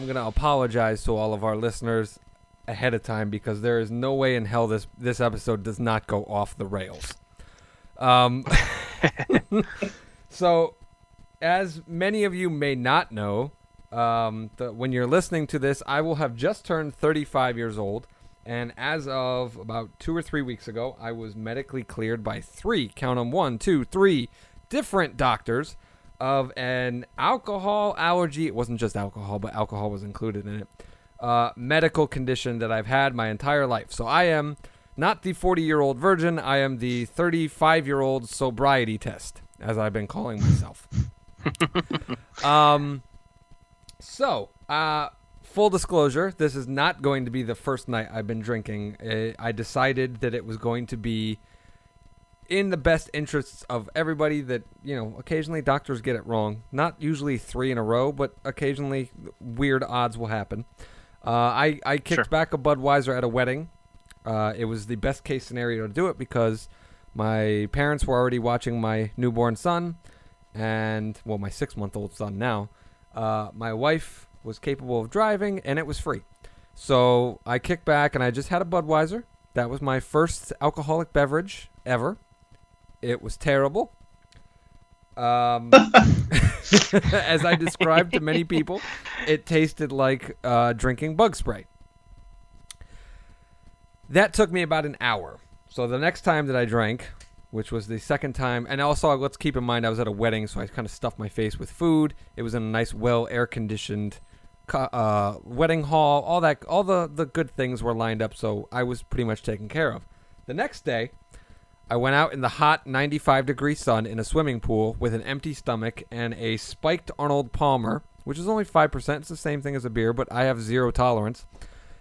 I'm gonna apologize to all of our listeners ahead of time because there is no way in hell this this episode does not go off the rails. Um, so, as many of you may not know, um, the, when you're listening to this, I will have just turned 35 years old. And as of about two or three weeks ago, I was medically cleared by three, count them one, two, three different doctors of an alcohol allergy. It wasn't just alcohol, but alcohol was included in it. Uh, medical condition that I've had my entire life. So I am not the 40 year old virgin, I am the 35 year old sobriety test, as I've been calling myself. um, so, uh, full disclosure, this is not going to be the first night I've been drinking. Uh, I decided that it was going to be in the best interests of everybody that, you know, occasionally doctors get it wrong. Not usually three in a row, but occasionally weird odds will happen. Uh, I, I kicked Sure. back a Budweiser at a wedding. Uh, it was the best case scenario to do it because my parents were already watching my newborn son and, well, my six month old son now. Uh, my wife was capable of driving and it was free. So I kicked back and I just had a Budweiser. That was my first alcoholic beverage ever. It was terrible. Um, as I described to many people, it tasted like uh, drinking bug spray. That took me about an hour. So the next time that I drank, which was the second time, and also let's keep in mind I was at a wedding, so I kind of stuffed my face with food. It was in a nice, well air conditioned uh, wedding hall. All that, all the the good things were lined up, so I was pretty much taken care of. The next day, I went out in the hot 95 degree sun in a swimming pool with an empty stomach and a spiked Arnold Palmer, which is only 5%. It's the same thing as a beer, but I have zero tolerance.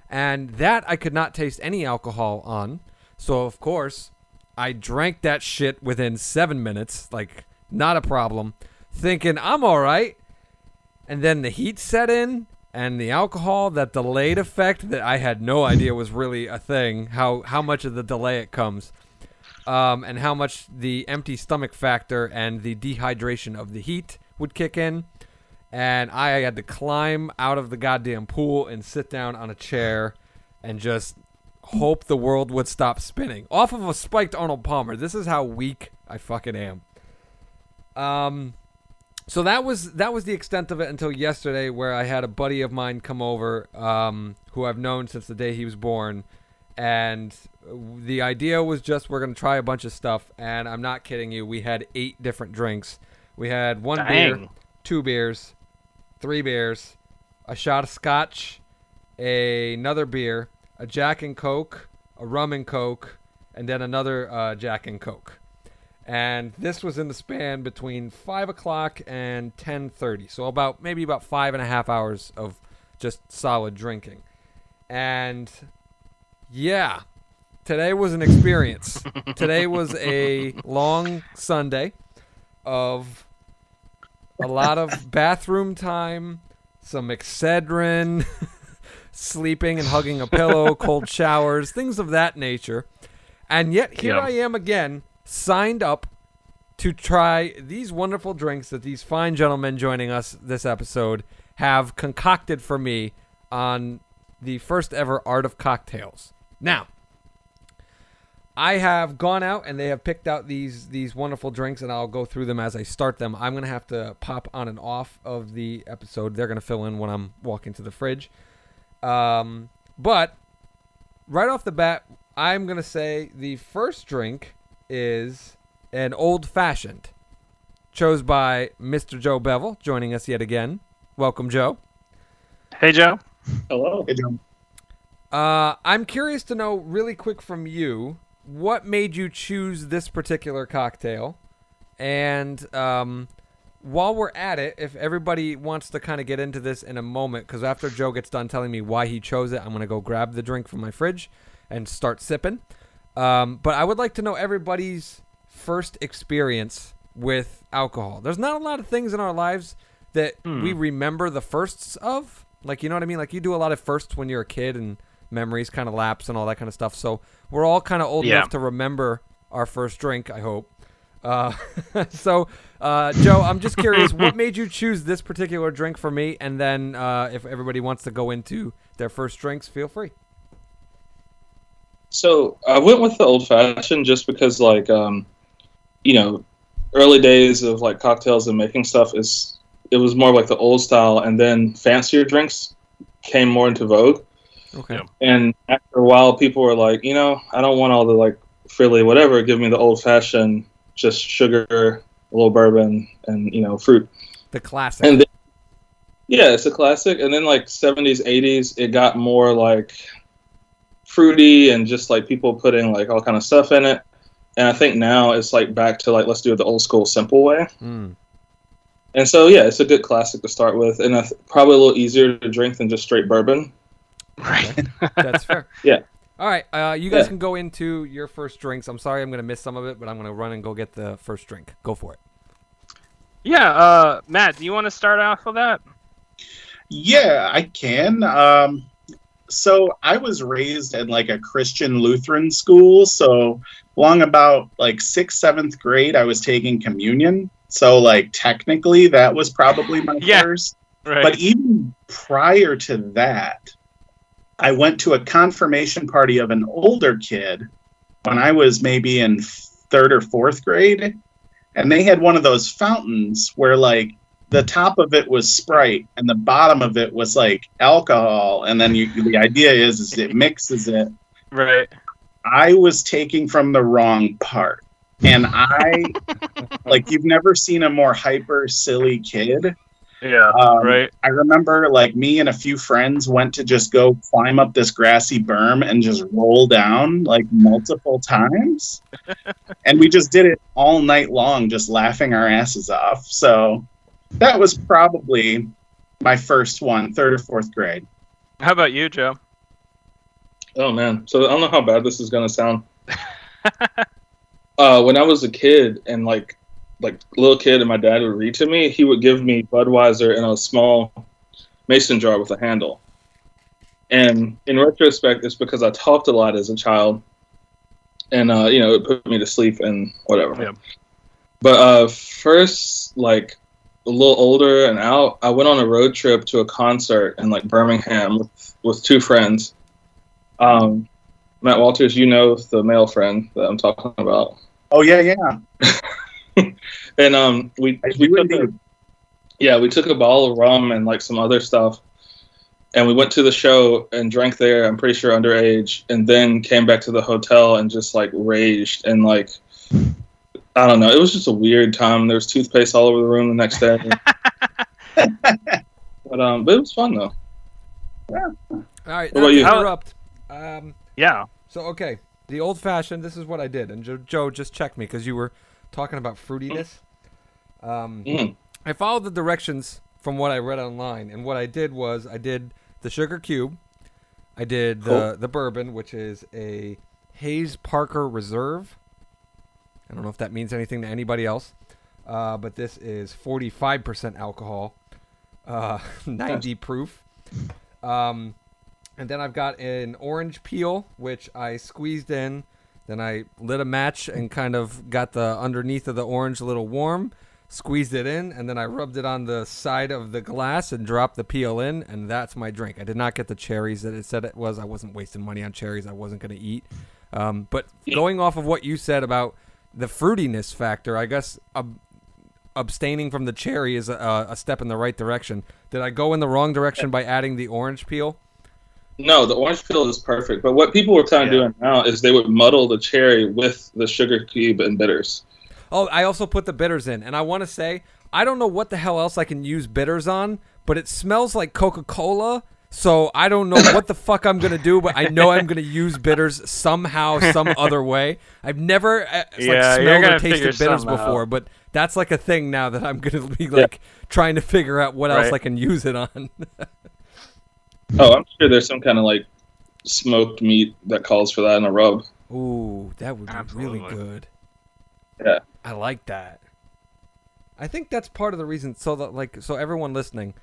And that I could not taste any alcohol on. So, of course, I drank that shit within seven minutes. Like, not a problem. Thinking, I'm all right. And then the heat set in and the alcohol, that delayed effect that I had no idea was really a thing, how, how much of the delay it comes um, and how much the empty stomach factor and the dehydration of the heat would kick in. And I had to climb out of the goddamn pool and sit down on a chair and just hope the world would stop spinning. Off of a spiked Arnold Palmer. This is how weak I fucking am. Um so that was that was the extent of it until yesterday where I had a buddy of mine come over um, who I've known since the day he was born and the idea was just we're gonna try a bunch of stuff, and I'm not kidding you. We had eight different drinks. We had one beer, two beers, three beers, a shot of scotch, a, another beer, a Jack and Coke, a rum and Coke, and then another uh, Jack and Coke. And this was in the span between five o'clock and ten thirty, so about maybe about five and a half hours of just solid drinking. And yeah, today was an experience. today was a long Sunday of a lot of bathroom time, some Excedrin, sleeping and hugging a pillow, cold showers, things of that nature. And yet here Yeah. I am again, signed up to try these wonderful drinks that these fine gentlemen joining us this episode have concocted for me on the first ever Art of Cocktails. Now, I have gone out and they have picked out these these wonderful drinks, and I'll go through them as I start them. I'm gonna have to pop on and off of the episode. They're gonna fill in when I'm walking to the fridge. Um, but right off the bat, I'm gonna say the first drink is an old fashioned, chose by Mr. Joe Bevel, joining us yet again. Welcome, Joe. Hey, Joe. Hello. Hey, John. Uh, I'm curious to know, really quick from you, what made you choose this particular cocktail? And um, while we're at it, if everybody wants to kind of get into this in a moment, because after Joe gets done telling me why he chose it, I'm going to go grab the drink from my fridge and start sipping. Um, but I would like to know everybody's first experience with alcohol. There's not a lot of things in our lives that Hmm. we remember the firsts of. Like, you know what I mean? Like, you do a lot of firsts when you're a kid and memories kind of lapse and all that kind of stuff. So, we're all kind of old Yeah. enough to remember our first drink, I hope. Uh, so, uh, Joe, I'm just curious, what made you choose this particular drink for me? And then, uh, if everybody wants to go into their first drinks, feel free. So I went with the old fashioned just because, like, um, you know, early days of like cocktails and making stuff is it was more like the old style, and then fancier drinks came more into vogue. Okay. And after a while, people were like, you know, I don't want all the like frilly whatever. Give me the old fashioned, just sugar, a little bourbon, and you know, fruit. The classic. And then, yeah, it's a classic. And then like 70s, 80s, it got more like fruity and just like people putting like all kind of stuff in it. And I think now it's like back to like let's do it the old school simple way. Mm. And so yeah, it's a good classic to start with, and I th- probably a little easier to drink than just straight bourbon. Right. That's fair. Yeah. All right. Uh, you guys Yeah. can go into your first drinks. I'm sorry I'm going to miss some of it, but I'm going to run and go get the first drink. Go for it. yeah. Uh, Matt, do you want to start off with that? Yeah, I can. Um, so I was raised in like a Christian Lutheran school. So along about like sixth, seventh grade, I was taking communion. So like technically, that was probably my Yeah. first. Right. But even prior to that, I went to a confirmation party of an older kid when I was maybe in third or fourth grade. And they had one of those fountains where, like, the top of it was Sprite and the bottom of it was like alcohol. And then you, the idea is, is it mixes it. right. I was taking from the wrong part. And I, like, you've never seen a more hyper silly kid. Yeah. Um, right. I remember like me and a few friends went to just go climb up this grassy berm and just roll down like multiple times. and we just did it all night long, just laughing our asses off. So that was probably my first one, third or fourth grade. How about you, Joe? Oh man, so I don't know how bad this is gonna sound. uh, when I was a kid and like like little kid, and my dad would read to me, he would give me Budweiser in a small mason jar with a handle. And in retrospect, it's because I talked a lot as a child, and uh, you know it put me to sleep and whatever. Yeah. But uh, first, like a little older and out, I went on a road trip to a concert in like Birmingham with, with two friends. Um, Matt Walters, you know the male friend that I'm talking about, Oh yeah, yeah. and um, we I we took a, indeed. yeah we took a bottle of rum and like some other stuff, and we went to the show and drank there. I'm pretty sure underage, and then came back to the hotel and just like raged and like I don't know. It was just a weird time. There was toothpaste all over the room the next day. but um, but it was fun though. Yeah. All right. What about you? interrupt. Um, Yeah. so, okay. The old fashioned, this is what I did. And Joe, Joe just checked me because you were talking about fruitiness. Um, Mm. I followed the directions from what I read online, and what I did was I did the sugar cube, I did the Cool. the bourbon, which is a Hayes Parker Reserve. I don't know if that means anything to anybody else, uh, but this is 45% alcohol, uh, 90 proof. Um, and then I've got an orange peel, which I squeezed in. Then I lit a match and kind of got the underneath of the orange a little warm squeezed it in, and then I rubbed it on the side of the glass and dropped the peel in, and that's my drink. I did not get the cherries that it said it was. I wasn't wasting money on cherries. I wasn't going to eat. Um, but going off of what you said about the fruitiness factor, I guess ab- abstaining from the cherry is a, a step in the right direction. Did I go in the wrong direction by adding the orange peel? No, the orange peel is perfect. But what people were kind of Yeah. doing now is they would muddle the cherry with the sugar cube and bitters. Oh, I also put the bitters in, and I want to say I don't know what the hell else I can use bitters on, but it smells like Coca Cola. So I don't know what the fuck I'm gonna do, but I know I'm gonna use bitters somehow, some other way. I've never uh, like Yeah, you're smelled or tasted bitters something out. before, but that's like a thing now that I'm gonna be like trying to figure out what else I can use it on. Oh, I'm sure there's some kind of like smoked meat that calls for that in a rub. Ooh, that would be really good. Yeah. I like that. I think that's part of the reason. So that like, so everyone listening,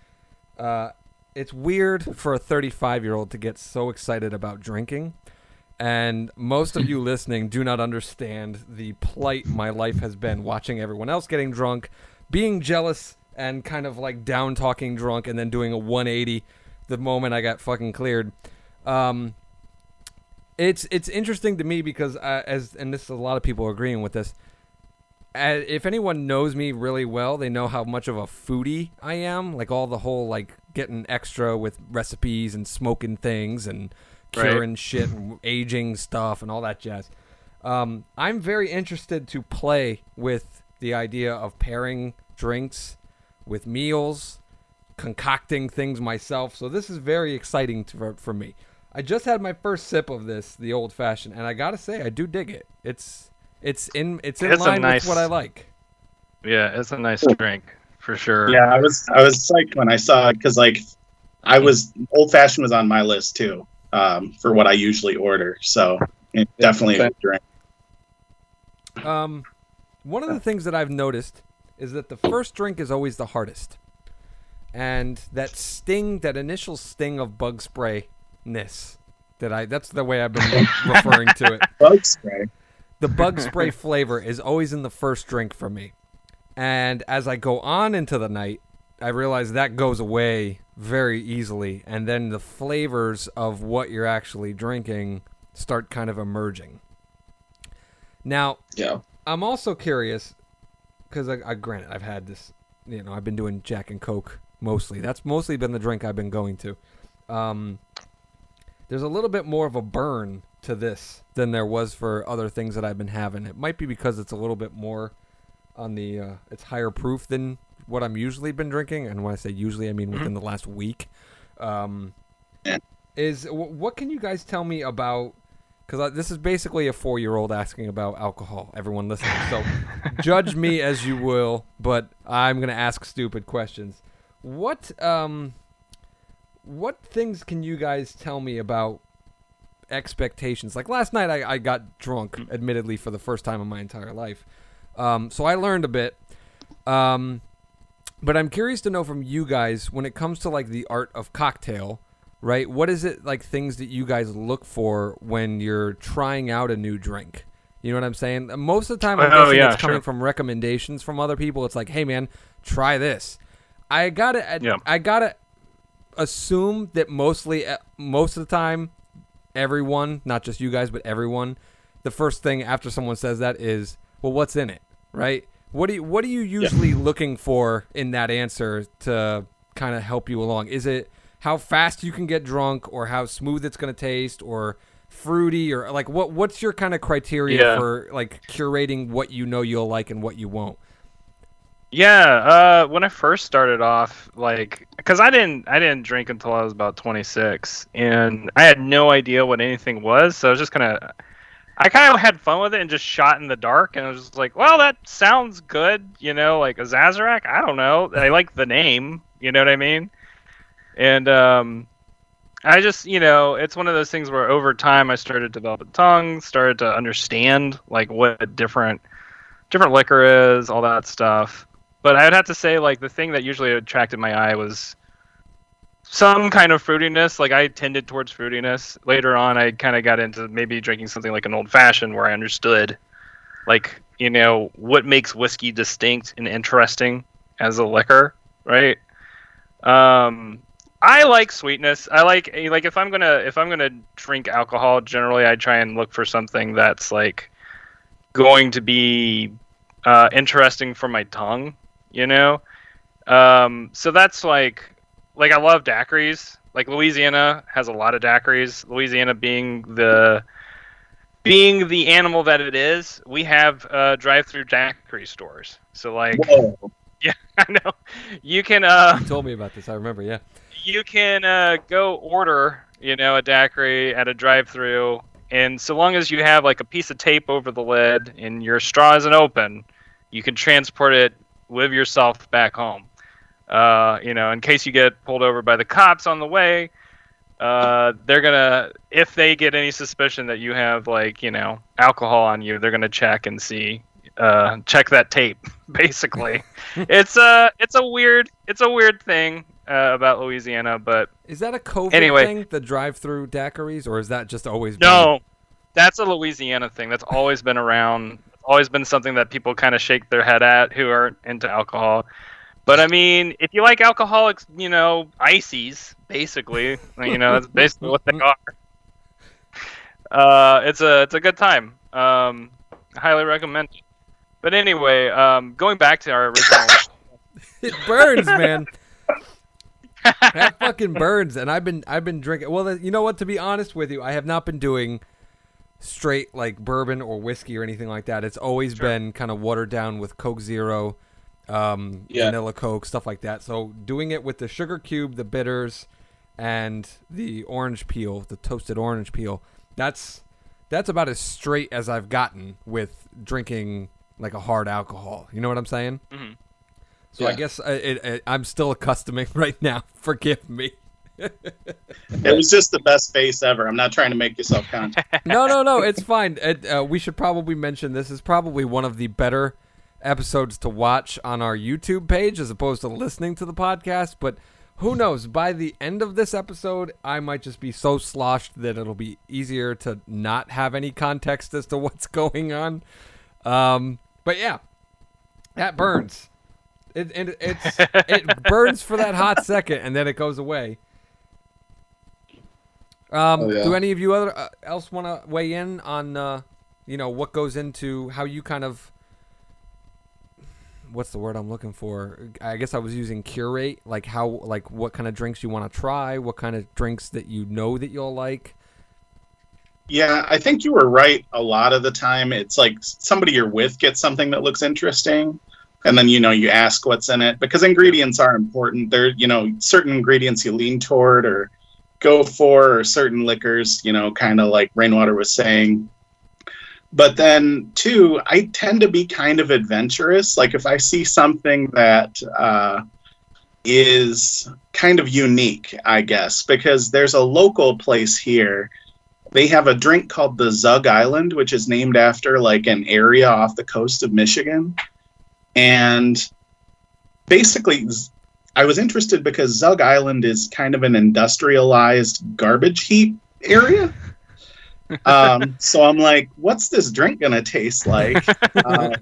uh, it's weird for a 35 year old to get so excited about drinking, And most of you listening do not understand the plight my life has been watching everyone else getting drunk, being jealous, and kind of like down talking drunk, and then doing a 180 the moment I got fucking cleared. Um, it's it's interesting to me because uh, as and this is a lot of people agreeing with this. Uh, if anyone knows me really well, they know how much of a foodie I am. Like all the whole like getting extra with recipes and smoking things and Right. curing shit and aging stuff and all that jazz. Um, I'm very interested to play with the idea of pairing drinks with meals, concocting things myself. So this is very exciting to, for, for me. I just had my first sip of this, the old fashioned, and I gotta say I do dig it. It's it's in it's in It's line nice- with what I like. Yeah, it's a nice drink for sure. Yeah, I was I was psyched when I saw it because like I was old fashioned was on my list too um, for what I usually order. So it definitely a good drink. Um, one of the things that I've noticed is that the first drink is always the hardest, and that sting, that initial sting of bug spray ness, that I that's the way I've been referring to it. Bug spray. The bug spray flavor is always in the first drink for me, and as I go on into the night, I realize that goes away very easily, and then the flavors of what you're actually drinking start kind of emerging. Now, Yeah. I'm also curious because I, I granted I've had this, you know, I've been doing Jack and Coke mostly. That's mostly been the drink I've been going to. Um, there's a little bit more of a burn to this than there was for other things that I've been having. It might be because it's a little bit more on the uh, it's higher proof than what I'm usually been drinking, and when I say usually, I mean within the last week. Um, Yeah. Is wh- what can you guys tell me about? Because this is basically a four-year-old asking about alcohol. Everyone listening, so judge me as you will, but I'm gonna ask stupid questions. What um, what things can you guys tell me about expectations? Like last night, I, I got drunk, admittedly, for the first time in my entire life. Um, so I learned a bit. Um, but I'm curious to know from you guys when it comes to like the art of cocktail, right? What is it like things that you guys look for when you're trying out a new drink? You know what I'm saying? Most of the time, I'm Oh, guessing yeah, it's coming sure. from recommendations from other people. It's like, hey man, try this. I gotta, Yeah. I gotta assume that mostly, uh, most of the time, everyone, not just you guys, but everyone, the first thing after someone says that is, well, what's in it, right? What do you, what are you usually looking for in that answer to kind of help you along? Is it how fast you can get drunk, or how smooth it's going to taste, or fruity, or like what what's your kind of criteria Yeah. for like curating what you know you'll like and what you won't? Yeah, uh, when I first started off, like, because I didn't, I didn't drink until I was about 26, and I had no idea what anything was, so I was just kind of, I kind of had fun with it and just shot in the dark, and I was just like, well, that sounds good, you know, like a Sazerac. I don't know, I like the name, you know what I mean? And um, I just, you know, it's one of those things where over time I started to develop a tongue, started to understand like what different different liquor is, all that stuff. But I'd have to say, like, the thing that usually attracted my eye was some kind of fruitiness. Like, I tended towards fruitiness. Later on, I kind of got into maybe drinking something like an old fashioned where I understood, like, you know, what makes whiskey distinct and interesting as a liquor, right? Um, I like sweetness. I like like if I'm gonna if I'm gonna drink alcohol, generally I try and look for something that's like going to be uh, interesting for my tongue, you know. Um, so that's like like I love daiquiris. Like Louisiana has a lot of daiquiris. Louisiana being the being the animal that it is, we have uh, drive-through daiquiri stores. So like, Whoa. I know you can uh, You told me about this. I remember. Yeah. you can uh, go order, you know, a daiquiri at a drive-through, and so long as you have like a piece of tape over the lid and your straw isn't open, you can transport it with yourself back home. Uh, you know, in case you get pulled over by the cops on the way, uh, they're gonna, if they get any suspicion that you have like, you know, alcohol on you, they're gonna check and see, uh, check that tape. Basically, it's a, it's a weird, it's a weird thing uh, about Louisiana, but Is that a COVID Anyway. thing, the drive-through daiquiris, or is that just always been- no, that's a Louisiana thing. That's always been around. Always been something that people kind of shake their head at who aren't into alcohol. But I mean, if you like alcoholics, you know, ices, basically, you know, that's basically what they are. Uh, it's a it's a good time. Um, highly recommend it. But anyway, um, going back to our original. it burns, man. that fucking burns, and I've been I've been drinking. Well, you know what? To be honest with you, I have not been doing straight like bourbon or whiskey or anything like that. It's always Sure. been kind of watered down with Coke Zero, um, Yeah. vanilla Coke, stuff like that. So doing it with the sugar cube, the bitters, and the orange peel, the toasted orange peel. That's that's about as straight as I've gotten with drinking like a hard alcohol. You know what I'm saying? Mhm. So I Yeah. guess I, it, it, I'm still accustoming right now. Forgive me. It was just the best face ever. I'm not trying to make yourself conscious. no, no, no. It's fine. It, uh, we should probably mention this is probably one of the better episodes to watch on our YouTube page as opposed to listening to the podcast. But who knows? By the end of this episode, I might just be so sloshed that it'll be easier to not have any context as to what's going on. Um, but yeah, that burns. It, it it's it burns for that hot second, and then it goes away. Um, Oh, yeah. Do any of you other uh, else want to weigh in on, uh, you know, what goes into how you kind of, what's the word I'm looking for? I guess I was using curate, like how, like what kind of drinks you want to try, what kind of drinks that you know that you'll like. Yeah, I think you were right a lot of the time. It's like somebody you're with gets something that looks interesting, and then you know you ask what's in it because ingredients are important. There, you know, certain ingredients you lean toward or go for, certain liquors, you know, kind of like Rainwater was saying. But then, too, I tend to be kind of adventurous. Like if I see something that uh, is kind of unique, I guess, because there's a local place here they have a drink called the Zug Island, which is named after like an area off the coast of Michigan. And basically, I was interested because Zug Island is kind of an industrialized garbage heap area. um, so I'm like, what's this drink gonna taste like? Um,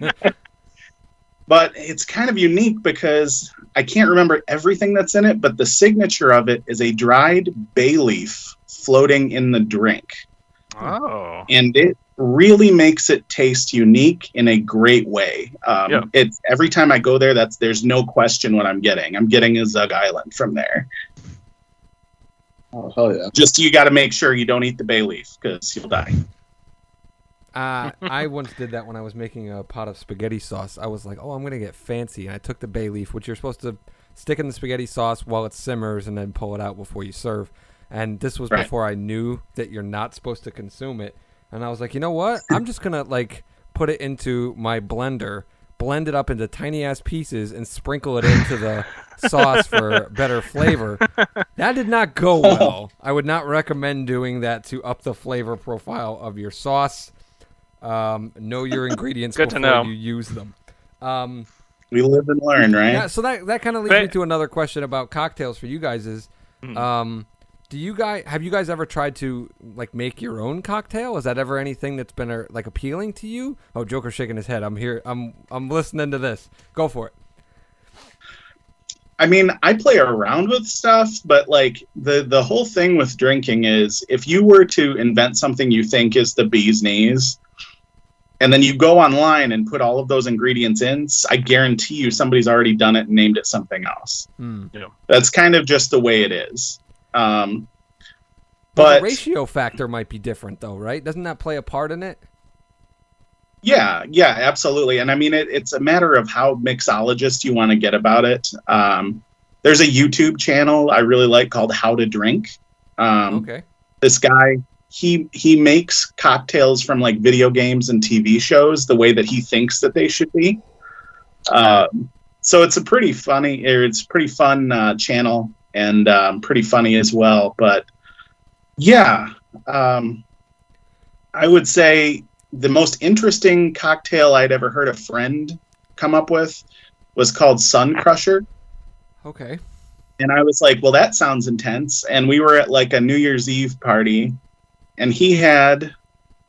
but it's kind of unique because I can't remember everything that's in it, but the signature of it is a dried bay leaf floating in the drink. Oh. And it really makes it taste unique in a great way. Um, Yeah. It's every time I go there, that's there's no question what I'm getting. I'm getting a Zug Island from there. Oh hell yeah! Just you got to make sure you don't eat the bay leaf because you'll die. Uh, I once did that when I was making a pot of spaghetti sauce. I was like, "Oh, I'm gonna get fancy," and I took the bay leaf, which you're supposed to stick in the spaghetti sauce while it simmers, and then pull it out before you serve. And this was Right. before I knew that you're not supposed to consume it. And I was like, you know what? I'm just gonna like put it into my blender, blend it up into tiny ass pieces, and sprinkle it into the sauce for better flavor. That did not go well. I would not recommend doing that to up the flavor profile of your sauce. Um, know your ingredients Good to before know. you use them. Um, We live and learn, right? yeah, so that that kind of leads me to another question about cocktails for you guys. Is Mhm. um, do you guys have you guys ever tried to like make your own cocktail? Is that ever anything that's been uh, like appealing to you? Oh, Joker's shaking his head. I'm here. I'm I'm listening to this. Go for it. I mean, I play around with stuff, but like the the whole thing with drinking is if you were to invent something you think is the bee's knees, and then you go online and put all of those ingredients in, I guarantee you somebody's already done it and named it something else. Hmm. That's kind of just the way it is. Um, But, but the ratio factor might be different, though, right? Doesn't that play a part in it? Yeah, yeah, absolutely. And I mean, it, it's a matter of how mixologist you want to get about it. Um, there's a YouTube channel I really like called How to Drink. Um, Okay. This guy, he he makes cocktails from like video games and TV shows the way that he thinks that they should be. Um, so it's a pretty funny, or it's a pretty fun uh, channel and um, pretty funny as well. But yeah, um, I would say the most interesting cocktail I'd ever heard a friend come up with was called Sun Crusher. Okay. And I was like, well, that sounds intense. And we were at like a New Year's Eve party, and he had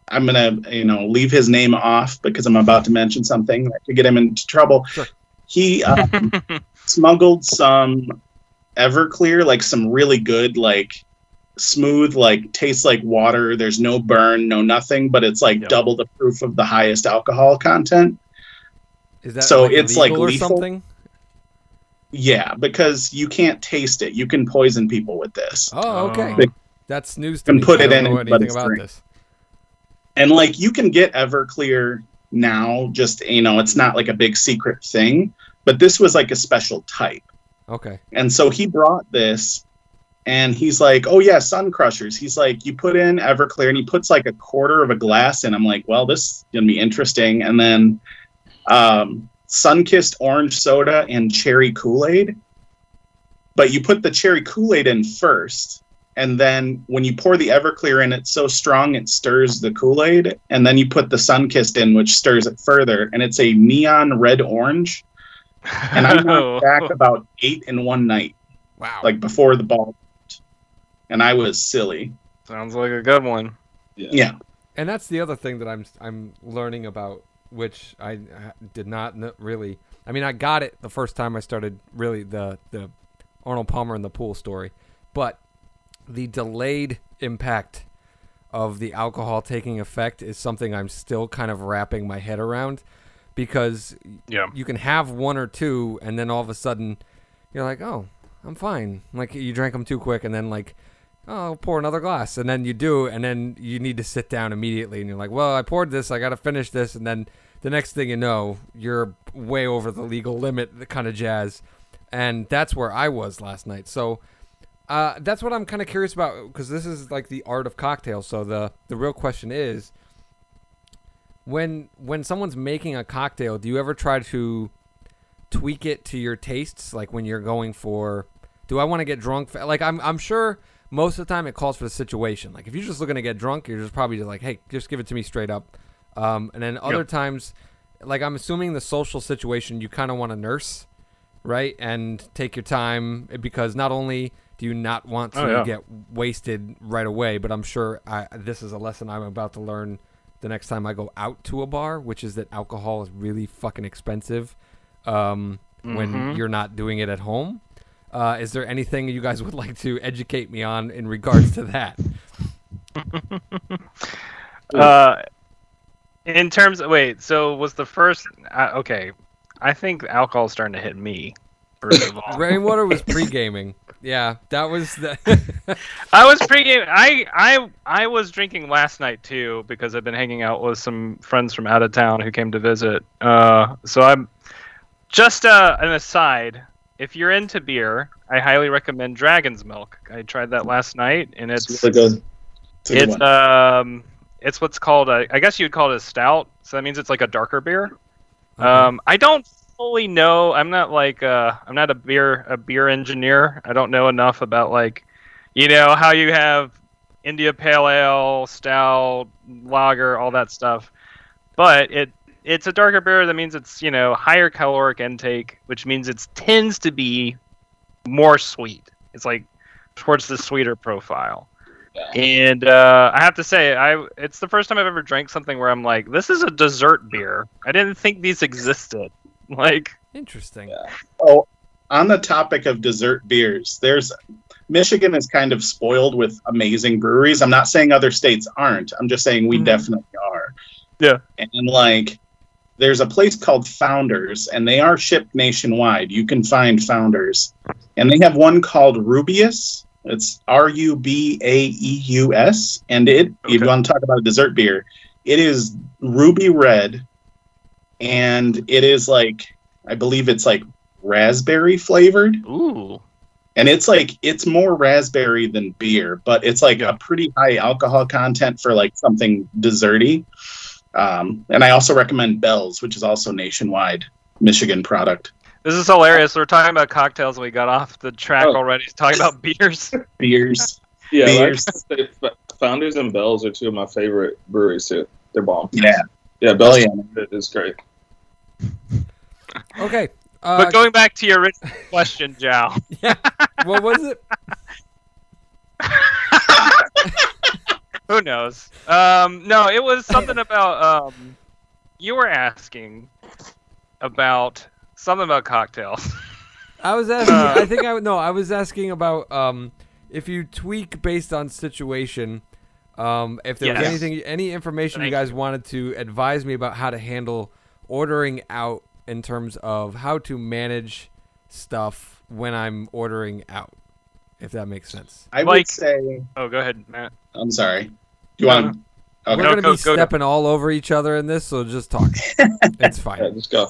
I'm gonna you know leave his name off because I'm about to mention something that could get him into trouble. Sure. He um, smuggled some Everclear, like some really good, like smooth, like tastes like water. There's no burn, no nothing, but it's like Yep. double the proof of the highest alcohol content. Is that So like it's, like, or lethal? something? Yeah, because you can't taste it. You can poison people with this. Oh, okay. Big- That's news to And me. put I it don't in know it, but anything about drink. this. and like you can get everclear now just you know it's not like a big secret thing but this was like a special type Okay. and so he brought this and he's like oh yeah sun crushers. He's like you put in everclear and he puts like a quarter of a glass in. I'm like well this is gonna be interesting. And then um Sunkist orange soda and cherry kool-aid. But you put the cherry kool-aid in first and then when you pour the everclear in it's so strong it stirs the kool-aid. And then you put the Sunkist in which stirs it further and it's a neon red orange and i knocked back about eight in one night. Wow. like before the ball and i was silly. Sounds like a good one. yeah. And that's the other thing that I'm I'm learning about, which I uh, did not kn- really. I mean, I got it the first time I started really the the Arnold Palmer in the pool story, but the delayed impact of the alcohol taking effect is something I'm still kind of wrapping my head around because Yeah. you can have one or two and then all of a sudden you're like, "Oh, I'm fine." Like you drank them too quick and then like, "Oh, I'll pour another glass." And then you do and then you need to sit down immediately and you're like, "Well, I poured this, I got to finish this." And then the next thing you know, you're way over the legal limit, the kind of jazz. And that's where I was last night. So uh, that's what I'm kind of curious about because this is like the art of cocktails. So the the real question is, when when someone's making a cocktail, do you ever try to tweak it to your tastes? Like when you're going for, do I want to get drunk? Like I'm I'm sure most of the time it calls for the situation. Like if you're just looking to get drunk, you're just probably just like, hey, just give it to me straight up. Um, and then other Yep. times, like I'm assuming the social situation you kind of want to nurse, right? And take your time because not only do you not want to Oh, yeah. get wasted right away, but I'm sure I, this is a lesson I'm about to learn the next time I go out to a bar, which is that alcohol is really fucking expensive um, when Mhm. you're not doing it at home. Uh, is there anything you guys would like to educate me on in regards to that? Uh, in terms of wait, so was the first? Uh, okay, I think alcohol's starting to hit me. First of all, Rainwater was pre gaming. Yeah, that was the. I was pregame. I I I was drinking last night too because I've been hanging out with some friends from out of town who came to visit. Uh, so I'm just uh, an aside. If you're into beer, I highly recommend Dragon's Milk. I tried that last night, and it's It's really good. It's good it's um it's what's called a I guess you'd call it a stout. So that means it's like a darker beer. Um, I don't fully know. I'm not like uh, I'm not a beer a beer engineer. I don't know enough about like, you know, how you have India Pale Ale, stout, lager, all that stuff. But it it's a darker beer. That means it's you know higher caloric intake, which means it tends to be more sweet. It's like towards the sweeter profile. And uh, I have to say, I it's the first time I've ever drank something where I'm like, this is a dessert beer. I didn't think these existed. Like, Interesting. Yeah. Oh, on the topic of dessert beers, there's Michigan is kind of spoiled with amazing breweries. I'm not saying other states aren't. I'm just saying we Mhm. definitely are. Yeah. And like there's a place called Founders and they are shipped nationwide. You can find Founders. And they have one called Rubaeus. It's R U B A E U S and it if you want to talk about a dessert beer, it is ruby red and it is like I believe it's like raspberry flavored, ooh, and it's like it's more raspberry than beer, but it's like a pretty high alcohol content for like something desserty. Um, and I also recommend Bell's, which is also nationwide Michigan product. this is hilarious. We're talking about cocktails and we got off the track Oh. already. Talking about beers. Beers, Yeah, like Beers. say, Founders and Bells are two of my favorite breweries too. They're bomb. yeah, Yeah, Bells Oh, is great. Okay. Uh, but going back to your original question, Jow. what was it? Who knows? Um, no, it was something about um, you were asking about something about cocktails. I was asking. Uh. I think I no. I was asking about um, if you tweak based on situation. Um, if there was anything, any information you Thank guys wanted to advise me about how to handle ordering out in terms of how to manage stuff when I'm ordering out, if that makes sense. I Like- would say. Oh, go ahead, Matt. I'm sorry. Do you want? to Okay. We're No, gonna be go to- stepping all over each other in this, so just talk. it's fine. Yeah, just go.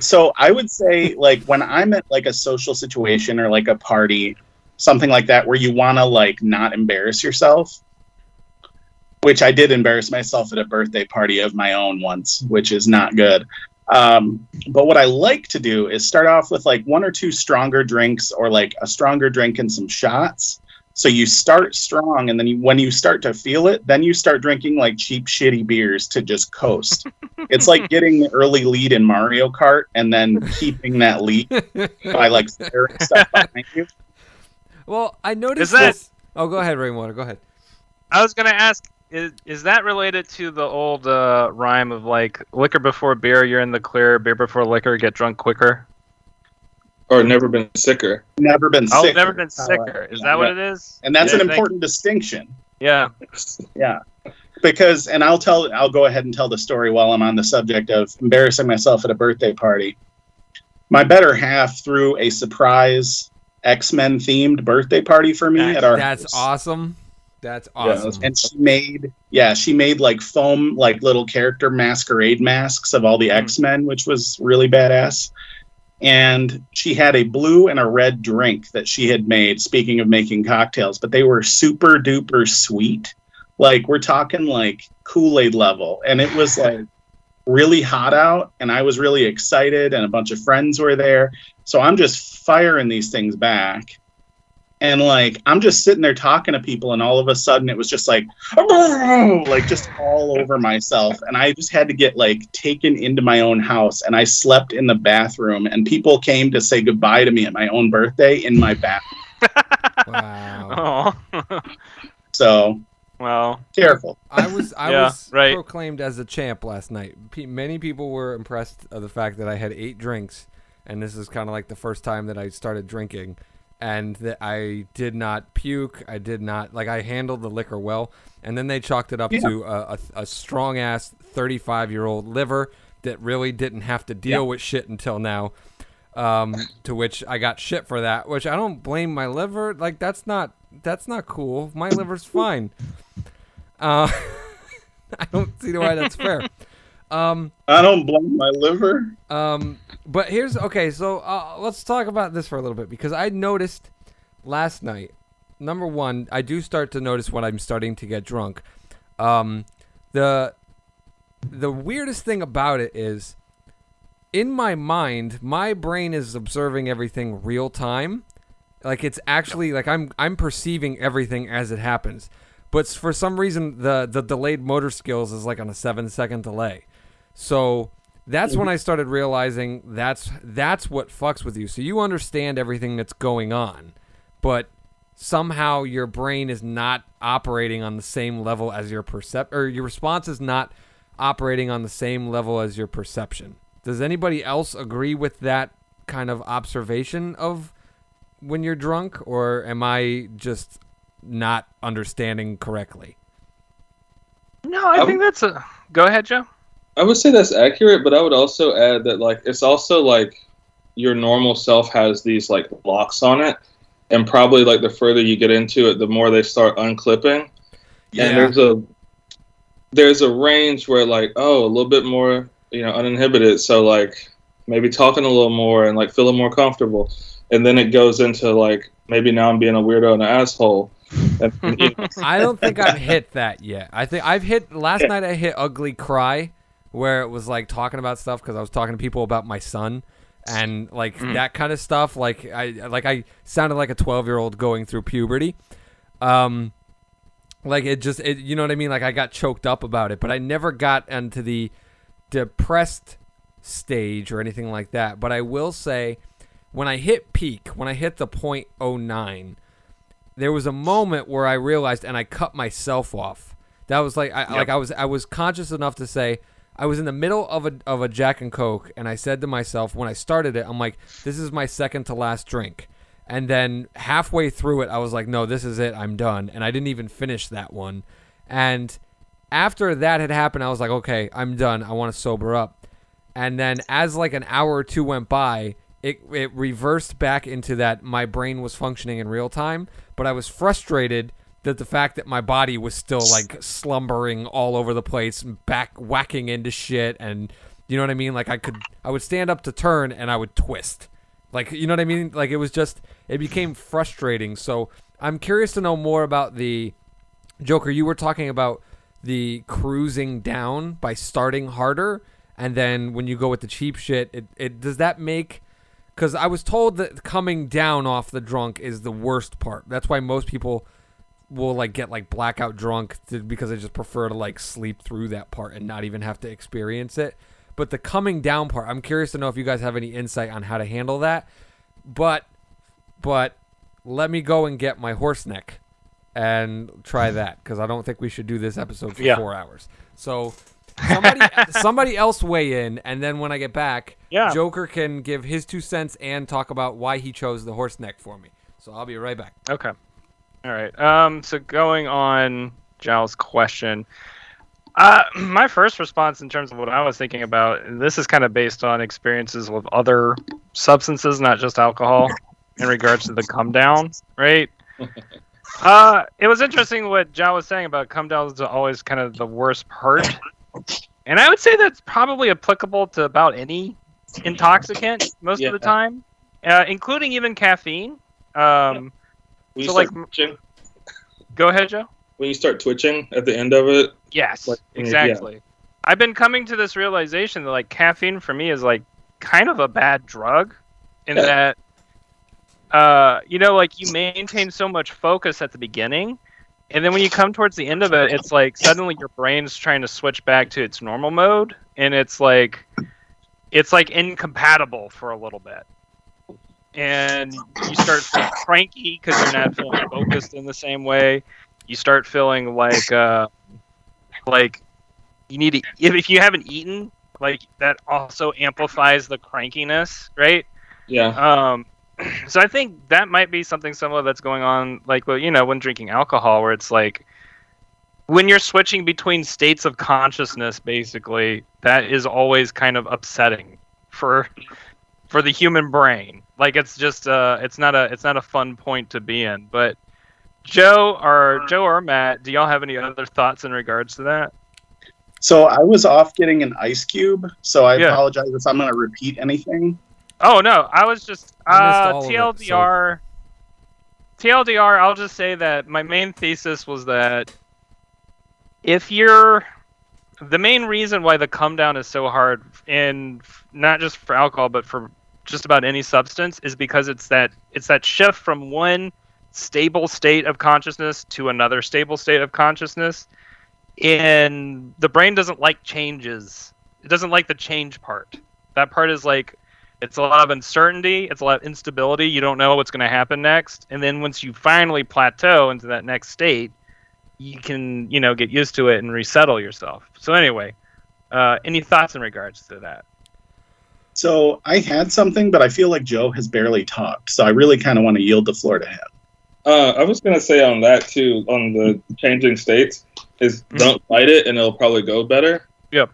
So I would say, like, when I'm at like a social situation or like a party, something like that, where you want to like not embarrass yourself, which I did embarrass myself at a birthday party of my own once, which is not good. Um, but what I like to do is start off with like one or two stronger drinks or like a stronger drink and some shots. So you start strong, and then you, when you start to feel it, then you start drinking like cheap, shitty beers to just coast. it's like getting the early lead in Mario Kart and then keeping that lead by like staring stuff behind you. Well, I noticed Is that- this. Oh, go ahead, Rainwater. Go ahead. I was gonna ask, is, is that related to the old uh, rhyme of like liquor before beer, you're in the clear, beer before liquor, get drunk quicker? Or never been sicker. Never been Oh, sick. never been sicker. Is that what it is? And that's Yeah, an important distinction. Yeah. Yeah. Because and I'll tell I'll go ahead and tell the story while I'm on the subject of embarrassing myself at a birthday party. My better half threw a surprise X-Men themed birthday party for me at our That's house. awesome. That's awesome. that's- And she made yeah, she made like foam like little character masquerade masks of all the Hmm. X-Men, which was really badass. And she had a blue and a red drink that she had made, speaking of making cocktails, but they were super duper sweet. Like we're talking like Kool-Aid level. And it was like really hot out and I was really excited and a bunch of friends were there. So I'm just firing these things back. And like I'm just sitting there talking to people and all of a sudden it was just like like just all over myself and I just had to get like taken into my own house and I slept in the bathroom and people came to say goodbye to me at my own birthday in my bathroom. wow. Oh. So well, careful. I was I Yeah, was right. proclaimed as a champ last night. Pe- many people were impressed of the fact that I had eight drinks, and this is kind of like the first time that I started drinking, and that I did not puke. I did not like I handled the liquor well, and then they chalked it up Yeah. to a, a, a strong ass thirty five year old liver that really didn't have to deal Yeah. with shit until now. Um, to which I got shit for that, which I don't blame my liver. Like that's not that's not cool. My liver's fine. Uh, I don't see why that's fair. Um, I don't blame my liver. um, but here's okay. So uh, let's talk about this for a little bit because I noticed last night. Number one, I do start to notice when I'm starting to get drunk. Um, the the weirdest thing about it is, in my mind, my brain is observing everything real time. Like it's actually like I'm I'm perceiving everything as it happens. But for some reason, the the delayed motor skills is like on a seven second delay. So that's when I started realizing that's that's what fucks with you. So you understand everything that's going on, but somehow your brain is not operating on the same level as your percep or your response is not operating on the same level as your perception. Does anybody else agree with that kind of observation of when you're drunk or am I just not understanding correctly? no, I Um, think that's a. Go ahead, Joe. I would say that's accurate, but I would also add that like it's also like your normal self has these like locks on it, and probably like the further you get into it, the more they start unclipping. And there's a there's a range where like oh a little bit more you know uninhibited, so like maybe talking a little more and like feeling more comfortable, and then it goes into like maybe now I'm being a weirdo and an asshole. And, you know, I don't think I've hit that yet. I think I've hit last night. I hit ugly cry, where it was like talking about stuff because I was talking to people about my son and like that kind of stuff. Like I like I sounded like a twelve year old going through puberty. Um, like it just it, you know what I mean. Like I got choked up about it, but I never got into the depressed stage or anything like that. But I will say, when I hit peak, when I hit the point oh nine there was a moment where I realized and I cut myself off That was like I, like I was I was conscious enough to say I was in the middle of a of a Jack and Coke, and I said to myself when I started it, I'm like, this is my second to last drink. And then halfway through it, I was like, no, this is it. I'm done. And I didn't even finish that one. And after that had happened, I was like, okay, I'm done. I want to sober up. And then as like an hour or two went by, it it reversed back into that my brain was functioning in real time, but I was frustrated that the fact that my body was still like slumbering all over the place, and back whacking into shit, and you know what I mean. Like I could, I would stand up to turn and I would twist, like you know what I mean. Like it was just, it became frustrating. So I'm curious to know more about the Joker. You were talking about the cruising down by starting harder, and then when you go with the cheap shit, it, it does that make because I was told that coming down off the drunk is the worst part. That's why most people will like get like blackout drunk to, because I just prefer to like sleep through that part and not even have to experience it. But the coming down part, I'm curious to know if you guys have any insight on how to handle that. But but let me go and get my horse neck and try that because I don't think we should do this episode for Yeah. four hours. So somebody somebody else weigh in, and then when I get back, Yeah. Joker can give his two cents and talk about why he chose the horse neck for me. So I'll be right back. Okay. All right. Um. So going on Giles' question, uh, my first response in terms of what I was thinking about, this is kind of based on experiences with other substances, not just alcohol, in regards to the come down, right? Uh, it was interesting what John was saying about come down is always kind of the worst part, and I would say that's probably applicable to about any intoxicant most of the time, uh, including even caffeine. Um, When you So, start like- twitching, go ahead, Joe. when you start twitching at the end of it, Yes, Like, yeah. exactly. I've been coming to this realization that like caffeine for me is like kind of a bad drug in Yeah. that uh you know like you maintain so much focus at the beginning and then when you come towards the end of it it's like suddenly your brain's trying to switch back to its normal mode and it's like it's like incompatible for a little bit and you start feeling cranky because you're not feeling focused in the same way. You start feeling like uh like you need to if, if you haven't eaten like that also amplifies the crankiness right? Yeah, um so i think that might be something similar that's going on like well you know when drinking alcohol where it's like when you're switching between states of consciousness basically that is always kind of upsetting for for the human brain like it's just uh it's not a it's not a fun point to be in but joe or joe or matt do y'all have any other thoughts in regards to that So I was off getting an ice cube, so I Yeah. apologize if I'm going to repeat anything. Oh no, I was just I uh, all of it, TLDR. TLDR. I'll just say that my main thesis was that if you're the main reason why the come down is so hard, and not just for alcohol, but for just about any substance, is because it's that it's that shift from one stable state of consciousness to another stable state of consciousness, and the brain doesn't like changes. It doesn't like the change part. That part is like it's a lot of uncertainty it's a lot of instability you don't know what's going to happen next and then once you finally plateau into that next state you can you know get used to it and resettle yourself so anyway uh, any thoughts in regards to that So I had something, but I feel like Joe has barely talked. So I really kind of want to yield the floor to him. Uh, I was gonna say on that too, on the changing states, is Mhm. don't fight it and it'll probably go better. Yep.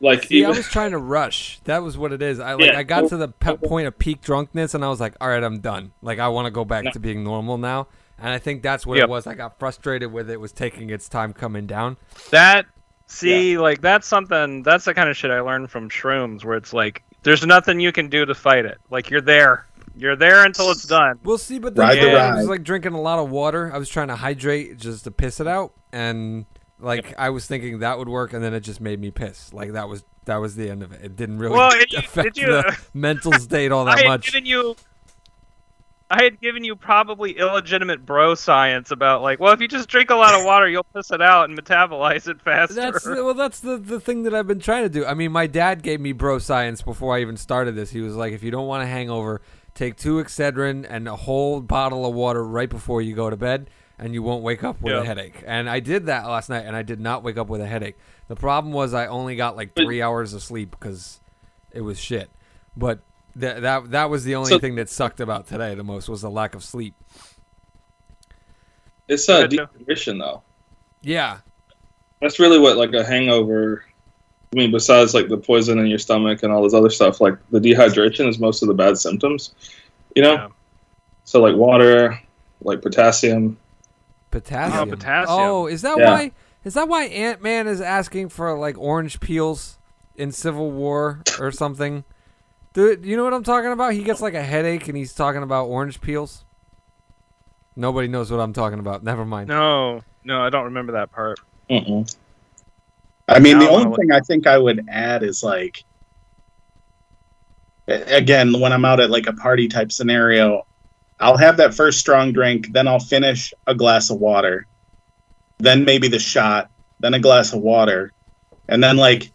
Like See, I was trying to rush. That was what it is. I like Yeah. I got to the pe- point of peak drunkenness, and I was like, "All right, I'm done. Like I want to go back No. to being normal now." And I think that's what Yep. it was. I got frustrated with it was taking its time coming down. that see like that's something that's the kind of shit i learned from shrooms where it's like there's nothing you can do to fight it like you're there you're there until it's done We'll see, but Ride then the I was like drinking a lot of water. I was trying to hydrate just to piss it out, and like I was thinking that would work, and then it just made me piss. Like that was that was the end of it. It didn't really Well, it- affect did you- the uh, mental state all I that had much. given you I had given you probably illegitimate bro science about like, well, if you just drink a lot of water, you'll piss it out and metabolize it faster. That's well, that's the the thing that I've been trying to do. I mean, my dad gave me bro science before I even started this. He was like, if you don't want a hangover, take two Excedrin and a whole bottle of water right before you go to bed, and you won't wake up with Yeah. a headache. And I did that last night, and I did not wake up with a headache. The problem was I only got like three hours of sleep because it was shit. But th- that that was the only So- thing that sucked about today the most was the lack of sleep. It's a Gotcha. dehydration though. Yeah, That's really what like a hangover. I mean, besides like the poison in your stomach and all this other stuff, like the dehydration is most of the bad symptoms. You know, Yeah. so like water, like potassium. potassium. Oh, potassium. Oh, is that Yeah. why? Is that why Ant Man is asking for like orange peels in Civil War or something? Do you know what I'm talking about? He gets like a headache and he's talking about orange peels. Nobody knows what I'm talking about. Never mind. No, no, I don't remember that part. Mm-mm. I mean, Now the I only wanna thing I think I would add is like, again, when I'm out at like a party type scenario, I'll have that first strong drink, then I'll finish a glass of water, then maybe the shot, then a glass of water, and then like,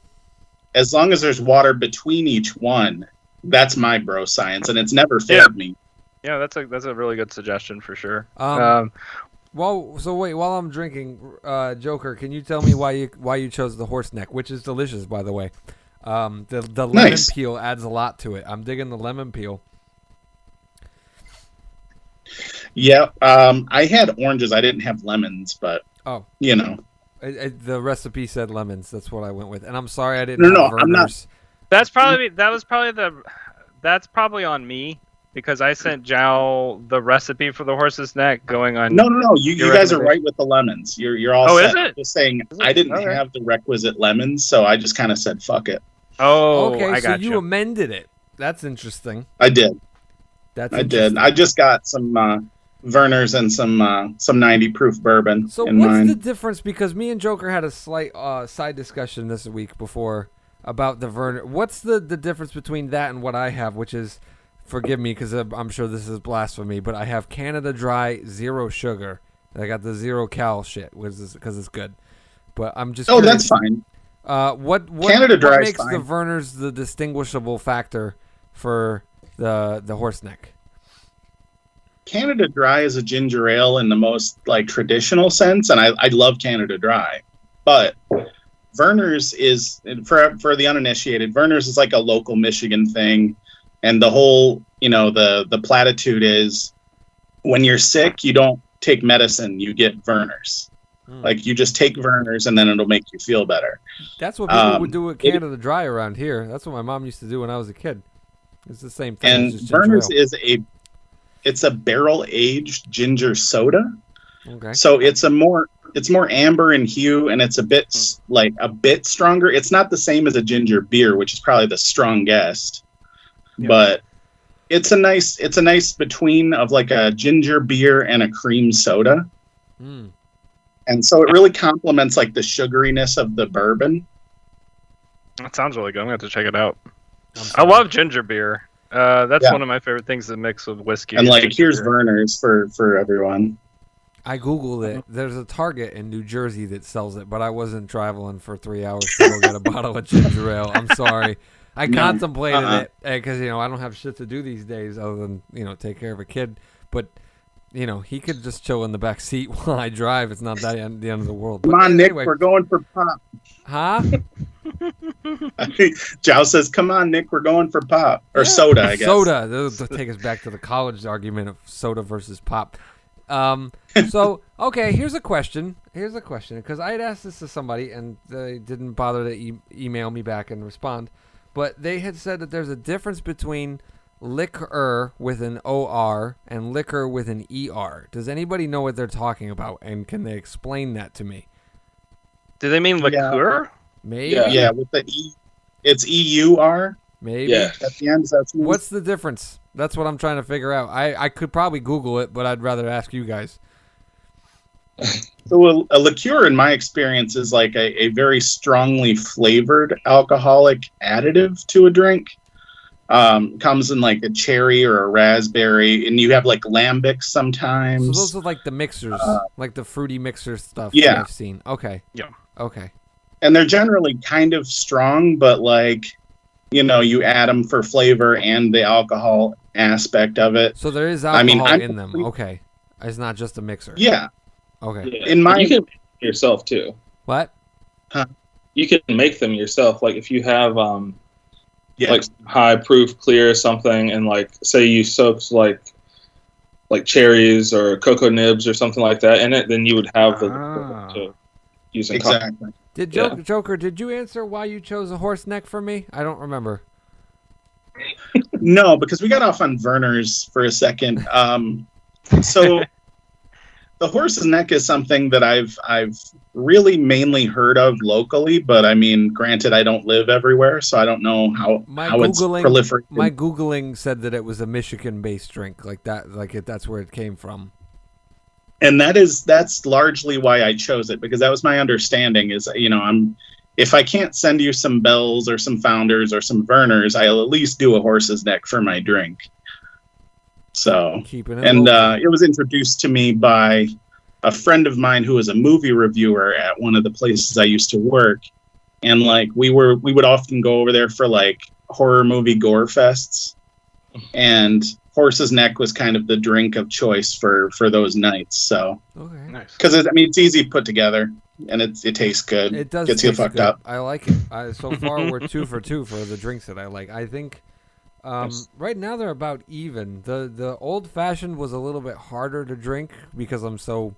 as long as there's water between each one, that's my bro science, and it's never failed me. Yeah, that's a that's a really good suggestion for sure. Um, Um, Well, so wait, while I'm drinking, uh, Joker, can you tell me why you why you chose the horse neck, which is delicious, by the way. Um, the the lemon Nice. peel adds a lot to it. I'm digging the lemon peel. Yeah, um, I had oranges, I didn't have lemons, but Oh. you know, It, it, the recipe said lemons. That's what I went with, and I'm sorry I didn't. No, have no, I'm not- Vernors. That's probably that was probably the that's probably on me because I sent Jow the recipe for the horse's neck going on. No, no, no. You, you guys are right with the lemons. You're you're all Oh, set. is it? I'm Just saying, Is it? I didn't Okay. have the requisite lemons, so I just kind of said fuck it. Oh, okay, I so got you amended it. That's interesting. I did. That's I did. I just got some uh, Vernors and some uh, some 90 proof bourbon So in what's mine. the difference? Because me and Joker had a slight uh, side discussion this week before about the Verner. What's the the difference between that and what I have, which is, forgive me because I'm sure this is blasphemy, but I have Canada Dry zero sugar. I got the zero cal shit, which is because it's good. But I'm just oh, curious, that's fine. Uh, what what, Canada Dry is makes the. Vernors the distinguishable factor for the the horse neck? Canada Dry is a ginger ale in the most like traditional sense, and I, I love Canada Dry. But Vernors is for for the uninitiated. Vernors is like a local Michigan thing, and the whole you know the the platitude is when you're sick, you don't take medicine, you get Vernors. Hmm. Like you just take Vernors, and then it'll make you feel better. That's what people Um, would do with it- Canada Dry around here. That's what my mom used to do when I was a kid. It's the same thing. And just Vernors is a it's a barrel aged ginger soda. okay. So it's a more it's more amber in hue and it's a bit like a bit stronger. It's not the same as a ginger beer, which is probably the strongest. Yeah. But it's a nice it's a nice between of like a ginger beer and a cream soda. Mm. And so it really complements like the sugariness of the bourbon. That sounds really good. I'm gonna have to check it out. I'm I sorry. love ginger beer. Uh, that's Yeah. one of my favorite things to mix with whiskey. And like here's beer. Vernors for for everyone. I googled it. Uh-huh. There's a Target in New Jersey that sells it, but I wasn't traveling for three hours to go get a bottle of ginger ale. I'm sorry. I No, contemplated uh-uh. it eh, because you know I don't have shit to do these days other than you know take care of a kid. But you know he could just chill in the back seat while I drive. It's not that end, the end of the world. Come But on, Nick, we're going for pop. huh? Jow says, "Come on, Nick, we're going for pop or Yeah. soda." I guess Soda. That'll that'll take us back to the college argument of soda versus pop. Um, so okay, here's a question. Here's a question because I had asked this to somebody and they didn't bother to e- email me back and respond, but they had said that there's a difference between liquor with an or and liquor with an er. Does anybody know what they're talking about and can they explain that to me? Do they mean Yeah. liqueur? Maybe. Yeah. Yeah, with the E, it's E U R Maybe. Yeah. at the end. That's What's the difference? That's what I'm trying to figure out. I, I could probably Google it, but I'd rather ask you guys. So a, a liqueur, in my experience, is like a, a very strongly flavored alcoholic additive to a drink. Um, comes in like a cherry or a raspberry, and you have like lambics So sometimes. those are like the mixers, Uh, like the fruity mixer stuff yeah. that I've seen. Okay. Yeah. Okay. and they're generally kind of strong, but like, you know, you add them for flavor and the alcohol aspect of it. So there is alcohol I mean, I'm in them. complete- Okay. It's not just a mixer. Yeah, Okay. Yeah. In my- you can make them yourself too. What? Huh? You can make them yourself. Like if you have um Yeah. like high proof clear or something, and like say you soaked like like cherries or cocoa nibs or something like that in it, then you would have the Ah. to using coffee. exactly. Did Joker, Joker? Did you answer why you chose a horse neck for me? I don't remember. No, because we got off on Vernors for a second. Um, so the horse's neck is something that I've I've really mainly heard of locally, but I mean, granted, I don't live everywhere, so I don't know how My how it's Googling- proliferated. My googling said that it was a Michigan-based drink, like that, like it, that's where it came from. and that is that's largely why I chose it because that was my understanding. Is you know I'm if I can't send you some bells or some founders or some vernors, I'll at least do a horse's neck for my drink. So Keeping it. and uh, it was introduced to me by a friend of mine who was a movie reviewer at one of the places I used to work, and like we were we would often go over there for like horror movie gore fests, and horse's neck was kind of the drink of choice for for those nights. So okay. Nice. because I mean it's easy put together and it it tastes good. It does gets you fucked good. up. I like it. I, so far, we're two for two for the drinks that I like. I think um, Yes. right now they're about even. the The old fashioned was a little bit harder to drink because I'm so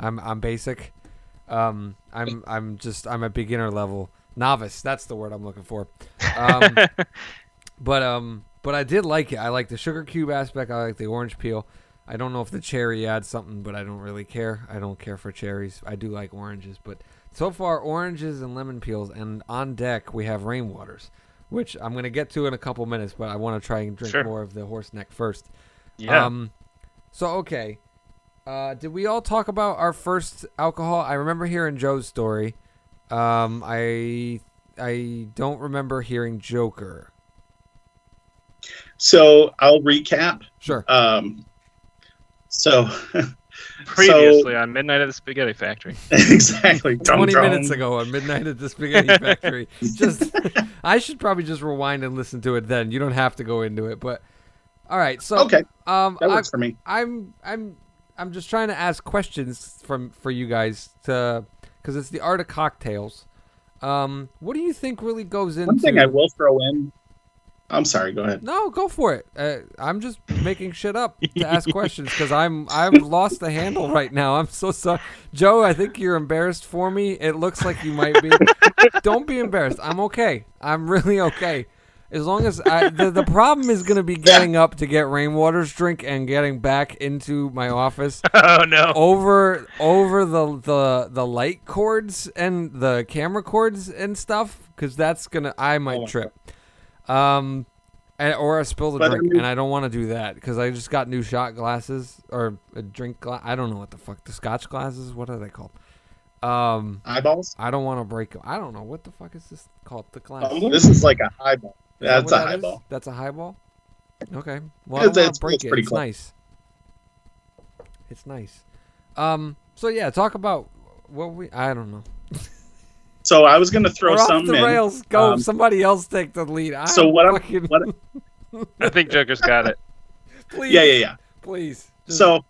I'm I'm basic. Um, I'm I'm just I'm a beginner level novice. That's the word I'm looking for. Um, but um, but I did like it. I like the sugar cube aspect. I like the orange peel. I don't know if the cherry adds something, but I don't really care. I don't care for cherries. I do like oranges, but so far oranges and lemon peels, and on deck we have rainwaters, which I'm gonna get to in a couple minutes. But I want to try and drink Sure. more of the horse neck first. Yeah. Um, so okay, uh, did we all talk about our first alcohol? I remember hearing Joe's story. Um, I I don't remember hearing Joker. So I'll recap. Sure. Um, so Previously on Midnight at the Spaghetti Factory. exactly. Drum, 20 drum. minutes ago on Midnight at the Spaghetti Factory. just I should probably just rewind and listen to it then. You don't have to go into it, but all right. So Okay, um that I, works for me. I'm I'm I'm just trying to ask questions from for you guys to cuz it's the art of cocktails. Um what do you think really goes into One thing I will throw in. I'm sorry. Go ahead. No, go for it. Uh, I'm just making shit up to ask questions because I'm I've lost the handle right now. I'm so sorry, Joe. I think you're embarrassed for me. It looks like you might be. Don't be embarrassed. I'm okay. I'm really okay. As long as I, the the problem is going to be getting up to get rainwater's drink and getting back into my office oh no. over over the the the light cords and the camera cords and stuff because that's gonna I might my trip. Um, and, or I spill the But I drink, mean- and I don't want to do that because I just got new shot glasses or a drink glass. I don't know what the fuck the Scotch glasses. What are they called? Um, Eyeballs. I don't want to break. 'em. I don't know what the fuck is this called. The glass. Um, This is like a highball. Is that That's a that is? highball. That's a highball. Okay. Well, I don't It's- want it's- break it's it. pretty It's close. nice. It's nice. Um. So yeah, talk about what we. I don't know. So I was going to throw We're off some the in. rails. Go. Um, Somebody else take the lead. I'm so what I'm fucking, what I think Joker's got it. please, yeah yeah yeah. please. Just- So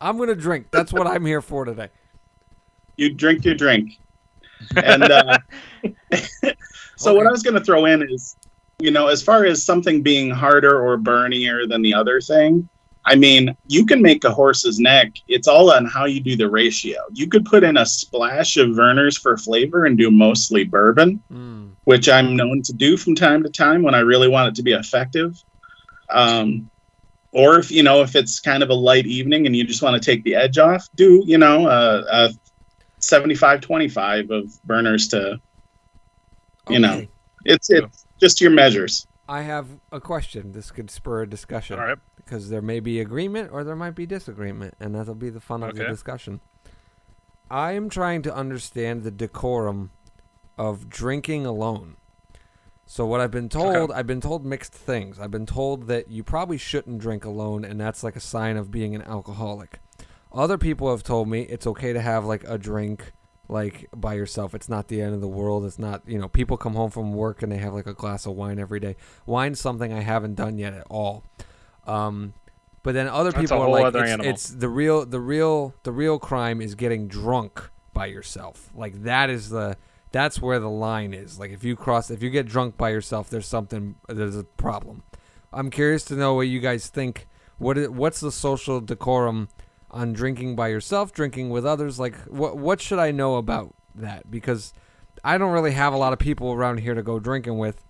I'm gonna drink. That's what I'm here for today. you drink your drink, and uh, so what I was going to throw in is, you know, as far as something being harder or burnier than the other thing, I mean, you can make a horse's neck. It's all on how you do the ratio. You could put in a splash of Vernors for flavor and do mostly bourbon, Mm. which I'm known to do from time to time when I really want it to be effective. Um, or if you know if it's kind of a light evening and you just want to take the edge off, do you know a, a 75-25 of Vernors to You know. Okay. it's it's just your measures. I have a question. This could spur a discussion. All right. because there may be agreement or there might be disagreement, and that'll be the fun of the discussion. I am trying to understand the decorum of drinking alone. So what I've been told, I've been told mixed things. I've been told that you probably shouldn't drink alone, and that's like a sign of being an alcoholic. Other people have told me it's okay to have like a drink like by yourself. It's not the end of the world. It's not, you know, people come home from work and they have like a glass of wine every day. Wine's something I haven't done yet at all. Um, But then other people are like, it's, it's the real, the real, the real crime is getting drunk by yourself. Like that is the, that's where the line is. Like if you cross, if you get drunk by yourself, there's something, there's a problem. I'm curious to know what you guys think. What is, what's the social decorum on drinking by yourself, drinking with others? Like what, what should I know about that? Because I don't really have a lot of people around here to go drinking with.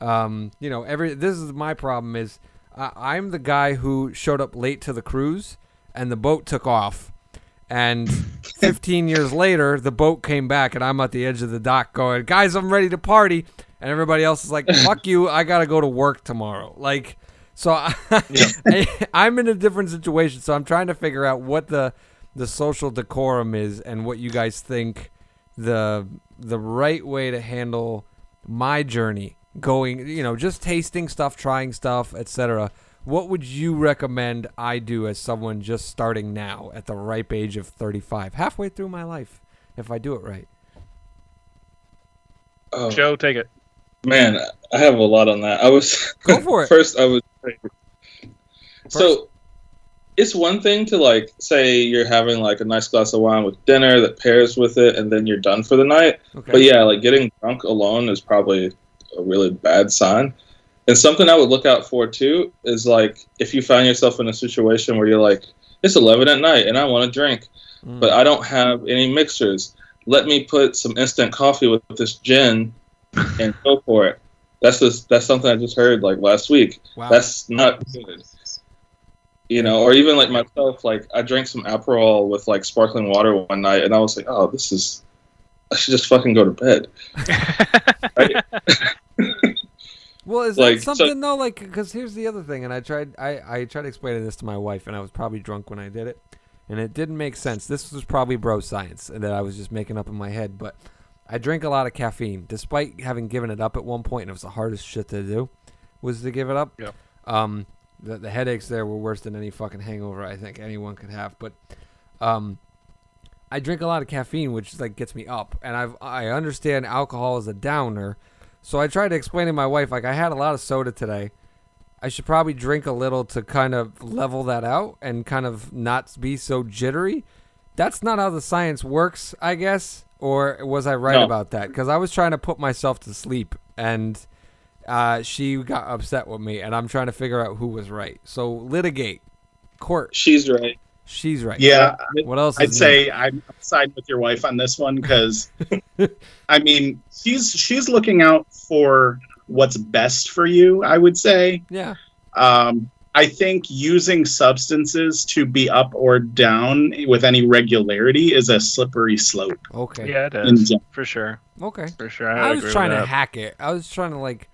Um, you know, every this is my problem is uh, I'm the guy who showed up late to the cruise and the boat took off. And 15 years later, the boat came back and I'm at the edge of the dock going, "Guys, I'm ready to party." And everybody else is like, "Fuck you, I got to go to work tomorrow." Like so I, I'm in a different situation, so I'm trying to figure out what the the social decorum is and what you guys think the the right way to handle my journey going you know just tasting stuff trying stuff etc what would you recommend i do as someone just starting now at the ripe age of 35 halfway through my life if i do it right Oh, Joe, take it. man, I have a lot on that. I was Go for it. first. I was so. It's one thing to like say you're having like a nice glass of wine with dinner that pairs with it, and then you're done for the night. okay But yeah, like getting drunk alone is probably a really bad sign. And something I would look out for too is like if you find yourself in a situation where you're like, it's 11 at night and I want to drink, Mm. but I don't have any mixers. Let me put some instant coffee with this gin and go for it. That's just, that's something I just heard like last week. wow That's not good. You know, or even like myself, like I drank some Aperol with like sparkling water one night, and I was like, "Oh, this is, I should just fucking go to bed." Well, is Like, that so- something though? Like, because here's the other thing, and I tried, I, I tried explaining this to my wife, and I was probably drunk when I did it, and it didn't make sense. This was probably bro science that I was just making up in my head, but I drink a lot of caffeine, despite having given it up at one point, and it was the hardest shit to do, was to give it up. Yep. Um, the the headaches there were worse than any fucking hangover I think anyone could have, but, um. I drink a lot of caffeine, which like gets me up, and I've I understand alcohol is a downer, so I tried to explain to my wife, like, I had a lot of soda today. I should probably drink a little to kind of level that out and kind of not be so jittery. That's not how the science works, I guess. Or was I right No. about that? Because I was trying to put myself to sleep and uh, she got upset with me, and I'm trying to figure out who was right. So litigate, court. She's right. She's right. Yeah, What else? I'd is say I'm side with your wife on this one because, I mean, she's she's looking out for what's best for you. I would say. Yeah. Um, I think using substances to be up or down with any regularity is a slippery slope. Okay. yeah, it In is gen- for sure. Okay. For sure. I, I was trying to that. hack it. I was trying to like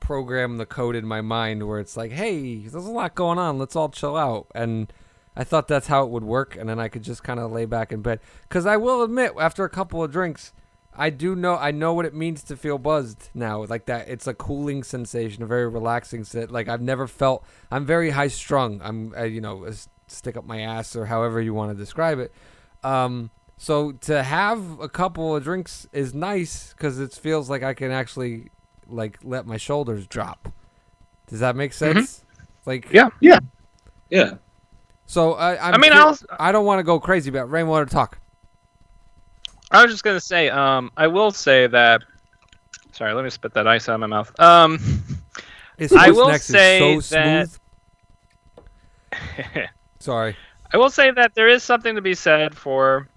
program the code in my mind where it's like, hey, there's a lot going on. Let's all chill out. And I thought that's how it would work, and then I could just kind of lay back in bed. Because I will admit, after a couple of drinks, I do know I know what it means to feel buzzed now. Like that, it's a cooling sensation, a very relaxing sit. Like I've never felt. I'm very high strung. I'm, uh, you know, stick up my ass or however you want to describe it. Um, so to have a couple of drinks is nice because it feels like I can actually like let my shoulders drop. Does that make sense? Like Mm-hmm. Yeah. Yeah. So I, I'm I mean, cur- I'll, I don't want to go crazy, but rainwater talk. I was just gonna say, um, I will say that. Sorry, let me spit that ice out of my mouth. Um, His I will say so that- Sorry. I will say that there is something to be said for,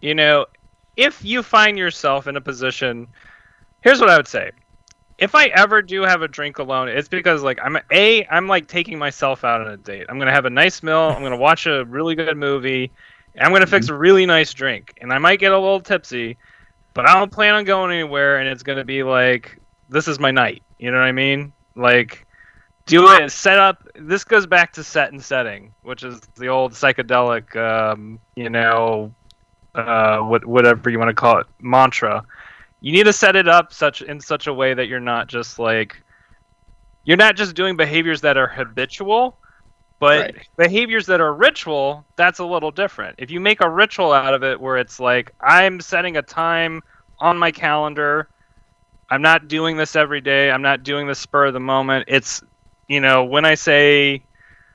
you know, if you find yourself in a position. Here's what I would say. If I ever do have a drink alone, it's because like I'm a I'm like taking myself out on a date. I'm gonna have a nice meal. I'm gonna watch a really good movie. I'm gonna fix a really nice drink, and I might get a little tipsy, but I don't plan on going anywhere. And it's gonna be like this is my night. You know what I mean? Like do it set up this goes back to set and setting which is the old psychedelic um, you know uh, what, whatever you want to call it mantra you need to set it up such in such a way that you're not just like you're not just doing behaviors that are habitual but Right. behaviors that are ritual that's a little different if you make a ritual out of it where it's like i'm setting a time on my calendar i'm not doing this every day i'm not doing this spur of the moment it's you know, when I say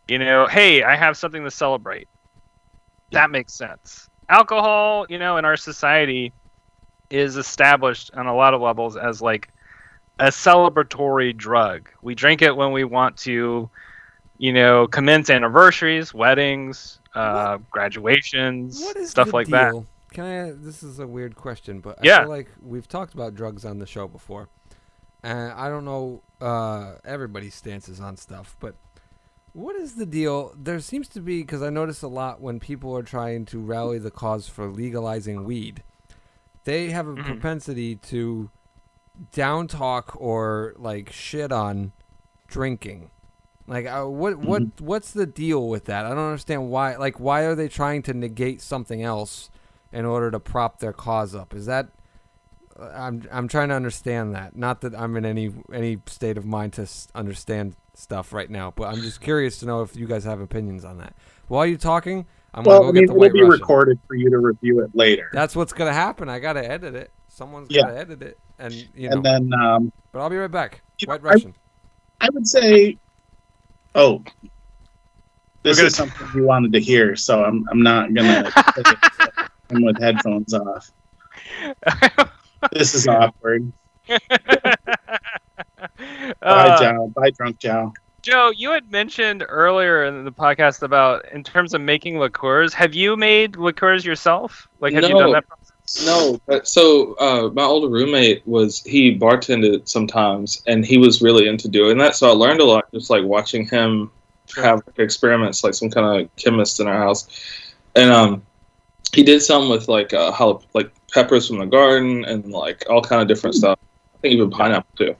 You know, hey, I have something to celebrate. That makes sense. Alcohol, you know, in our society is established on a lot of levels as like a celebratory drug. We drink it when we want to, you know, commence anniversaries, weddings, uh, graduations, What is stuff like that. Can I? This is a weird question, but I Yeah. feel like we've talked about drugs on the show before, and I don't know uh, everybody's stances on stuff, but what is the deal? There seems to be because I notice a lot when people are trying to rally the cause for legalizing weed, they have a Mhm. propensity to down talk or like shit on drinking. Like, uh, what what what's the deal with that? I don't understand why. Like, why are they trying to negate something else in order to prop their cause up? Is that uh, I'm I'm trying to understand that. Not that I'm in any any state of mind to s- understand stuff right now, but I'm just curious to know if you guys have opinions on that. While you're talking, I'm well, gonna I go mean, get the it'll White be Russian. recorded for you to review it later. That's what's gonna happen. I gotta edit it. Someone's Yeah. gotta edit it, and you know. and then um, but I'll be right back. You know, White I- Russian. I would say, oh, this We're is something you wanted to hear, so I'm I'm not gonna. I'm with headphones off. This is awkward. Bye, Uh, Joe. Bye, drunk Joe. Joe, you had mentioned earlier in the podcast about in terms of making liqueurs. Have you made liqueurs yourself? Like, have you done that? Process? No, but so uh, my older roommate was he bartended sometimes, and he was really into doing that. So I learned a lot just like watching him have like, experiments, like some kind of chemist in our house, and um, he did some with like uh, jalap- like peppers from the garden and like all kind of different stuff. I think even pineapple too.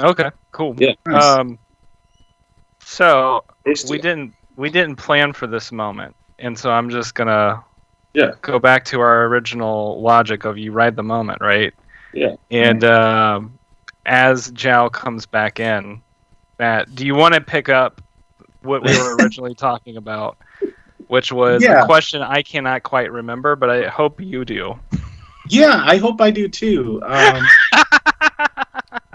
Okay, cool. Yeah. Nice. Um, so we didn't we didn't plan for this moment, and so I'm just gonna Yeah. go back to our original logic of you ride the moment, right? Yeah. And um, as Jao comes back in, Matt, do you want to pick up what we were originally talking about, which was Yeah. a question I cannot quite remember, but I hope you do. Yeah, I hope I do too. Um,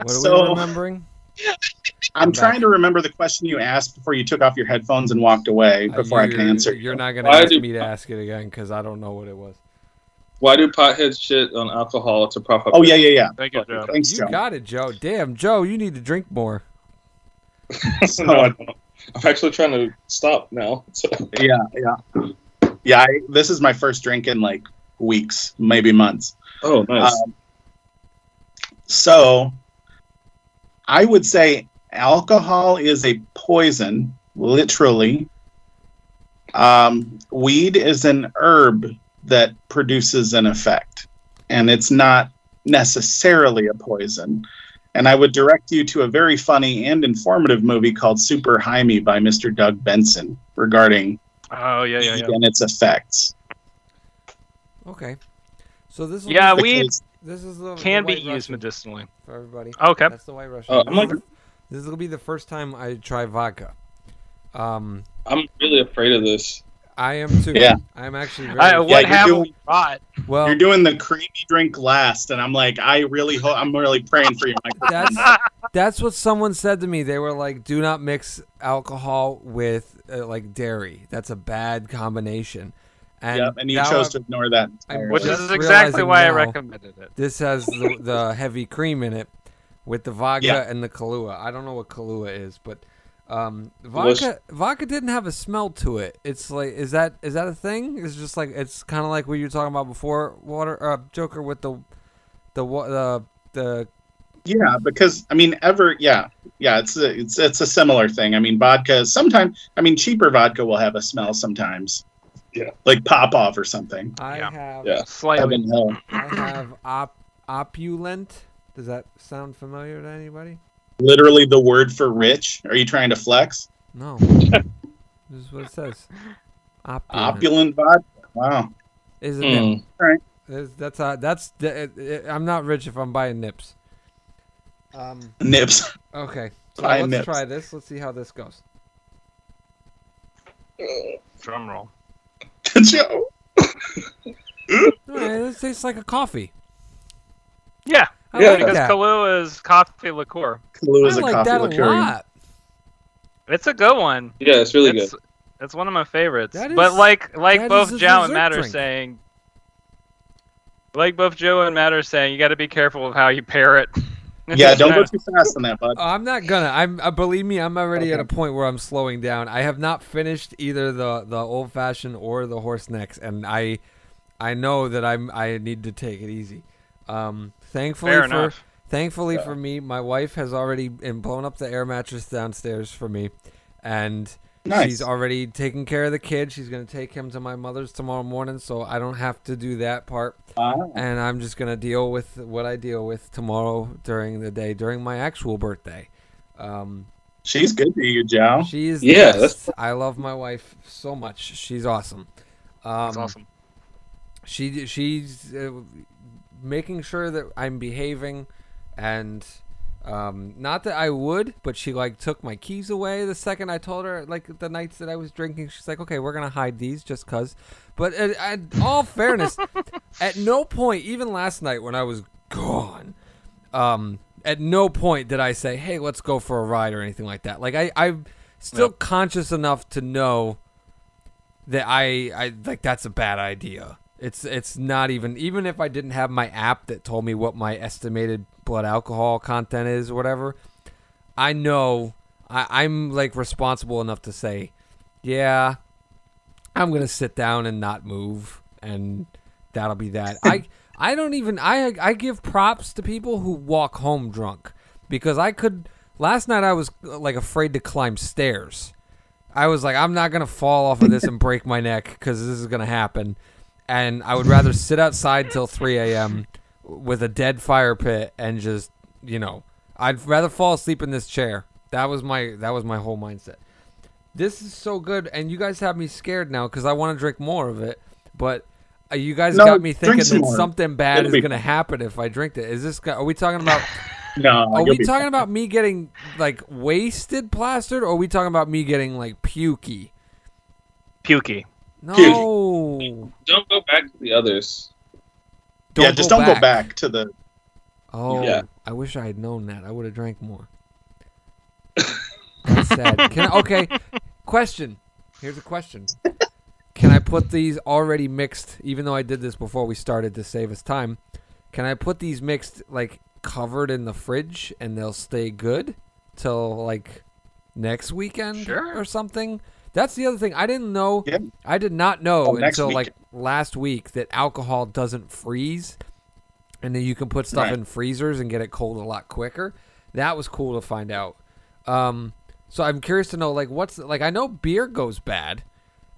What are we remembering? I'm I'm trying back. to remember the question you asked before you took off your headphones and walked away Uh, before I can you're- answer. You're not gonna ask do- me to ask it again because I don't know what it was. Why do potheads shit on alcohol to prop up? Oh yeah, yeah, yeah. Thank you, Joe. Thanks, You Joe. got it, Joe. Damn, Joe, you need to drink more. So I don't. I'm actually trying to stop now. So. yeah, yeah, yeah. I, this is my first drink in like weeks, maybe months. Oh, nice. Um, so, I would say alcohol is a poison, literally. Um, weed is an herb that produces an effect, and it's not necessarily a poison. And I would direct you to a very funny and informative movie called Super High Me by Mr. Doug Benson regarding Oh yeah, yeah, yeah. and its effects. Okay. So this will Yeah, weed this is the Can the be used Russian medicinally. for everybody. Okay. That's the white Russian. Oh, I'm like- is, this will be the first time I try vodka. Um, I'm really afraid of this. I am too. Yeah. I'm actually very. I, what you're have doing- we brought? well, You're doing the creamy drink last, and I'm like, I really hope I'm really praying for you, Mike. that's that's what someone said to me. They were like, "Do not mix alcohol with uh, like dairy. That's a bad combination." And, yep, and you chose I've- to ignore that. Entirely. Which is exactly realizing why I recommended it. This has the, the heavy cream in it with the vodka Yeah. and the Kahlua. I don't know what Kahlua is, but um, Delicious. vodka vodka didn't have a smell to it. It's like is that is that a thing? It's just like it's kind of like what you were talking about before, water uh, Joker with the the wa- the the Yeah, because I mean, ever, yeah, yeah, it's a, it's it's a similar thing. I mean, vodka sometimes. I mean, cheaper vodka will have a smell sometimes. Yeah. like Popov or something. I Yeah. have Yeah. Slightly. I have op, opulent. Does that sound familiar to anybody? Literally the word for rich. Are you trying to flex? No. this is what it says. Opulent. Opulent vodka. Wow. Isn't it? Mm. Is- That's uh, that's it, it- I'm not rich if I'm buying nips. Um. Nips. Okay. So Buy let's nips. try this. Let's see how this goes. Drum roll. Joe. All right, this tastes like a coffee. Yeah, I Yeah. like because that. Kahlua is coffee liqueur. Kahlua is I a like coffee that liqueur. a lot. It's a good one. Yeah, it's really it's, good. It's one of my favorites. That but like like that both Joe and dessert Matt are saying, like both Joe and Matt are saying, you got to be careful of how you pair it. Yeah, don't go too fast on that, bud. Oh, I'm not gonna. I'm. Uh, believe me, I'm already at a point where I'm slowing down. I have not finished either the the old fashioned or the horse necks, and I, I know that I'm. I need to take it easy. Um, thankfully Fair for enough. thankfully Yeah. for me, my wife has already blown up the air mattress downstairs for me, and Nice. she's already taking care of the kid. She's gonna take him to my mother's tomorrow morning, so I don't have to do that part Ah, and I'm just gonna deal with what I deal with tomorrow during the day during my actual birthday. Um, she's good to you, Joe. she is the Yeah, best. I love my wife so much. She's awesome. Um, That's awesome. She she's uh, making sure that I'm behaving, and um, not that I would, but she like took my keys away the second I told her. Like the nights that I was drinking, she's like, "Okay, we're gonna hide these just cause." But at, at all fairness, at no point, even last night when I was gone, um, at no point did I say, "Hey, let's go for a ride" or anything like that. Like I, I'm still Yep. conscious enough to know that I, I like that's a bad idea. It's it's not even even if I didn't have my app that told me what my estimated blood alcohol content is or whatever. I know I, I'm like responsible enough to say, yeah, I'm gonna sit down and not move, and that'll be that. I I don't even I I give props to people who walk home drunk because I could. Last night I was uh, like afraid to climb stairs. I was like, I'm not gonna fall off of this and break my neck because this is gonna happen, and I would rather sit outside till 3 a.m. with a dead fire pit and just, you know, I'd rather fall asleep in this chair. That was my that was my whole mindset. This is so good, and you guys have me scared now because I want to drink more of it. But uh, you guys No, got me thinking that more. something bad It'll is be gonna happen if I drink it. Is this? go- Are we talking about? No, Are we talking fine. about me getting like wasted plastered, or are we talking about me getting like pukey? Pukey. No. Don't go back to the others. yeah, just don't go back to the. Oh, Yeah. I wish I had known that. I would have drank more. That's sad. Can I, okay, question. Here's a question. Can I put these already mixed, even though I did this before we started to save us time? Can I put these mixed, like, covered in the fridge and they'll stay good till, like, next weekend Sure. or something? That's the other thing. I didn't know. Yeah. I did not know Oh, next until, like, last week that alcohol doesn't freeze and then you can put stuff Right. in freezers and get it cold a lot quicker. That was cool to find out. Um, so I'm curious to know, like, what's like? I know beer goes bad,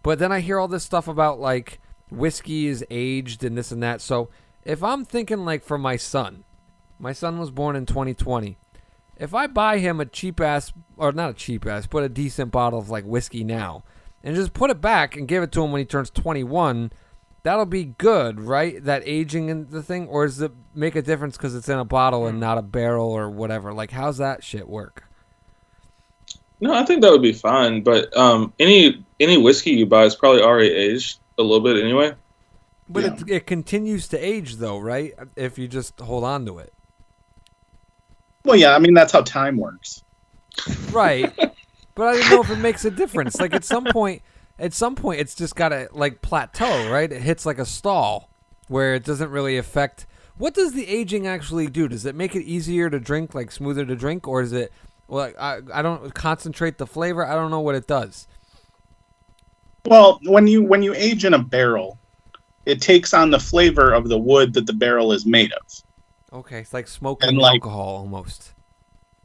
but then I hear all this stuff about like whiskey is aged and this and that. So if I'm thinking like for my son, my son was born in 2020. If I buy him a cheap ass, or not a cheap ass, but a decent bottle of like whiskey now, and just put it back and give it to him when he turns 21, that'll be good, right? That aging and the thing, or does it make a difference because it's in a bottle and not a barrel or whatever? Like, how's that shit work? No, I think that would be fine. But um, any any whiskey you buy is probably already aged a little bit anyway. But Yeah. it, it continues to age, though, right? If you just hold on to it, Well, yeah, I mean that's how time works. right? but I don't know if it makes a difference. Like at some point, at some point, it's just gotta like plateau, right? It hits like a stall where it doesn't really affect. What does the aging actually do? Does it make it easier to drink, like smoother to drink, or is it? Well, I I don't concentrate the flavor. I don't know what it does. Well, when you when you age in a barrel, it takes on the flavor of the wood that the barrel is made of. Okay, it's like smoking And, like- alcohol almost.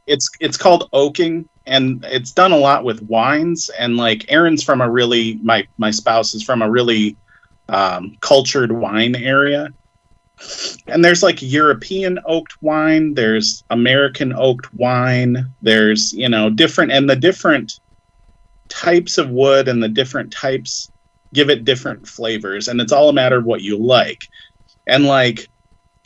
It's it's called oaking, and it's done a lot with wines. And like Aaron's from a really my my spouse is from a really um, cultured wine area. And there's like European oaked wine, there's American oaked wine, there's you know different and the different types of wood and the different types give it different flavors, and it's all a matter of what you like. And like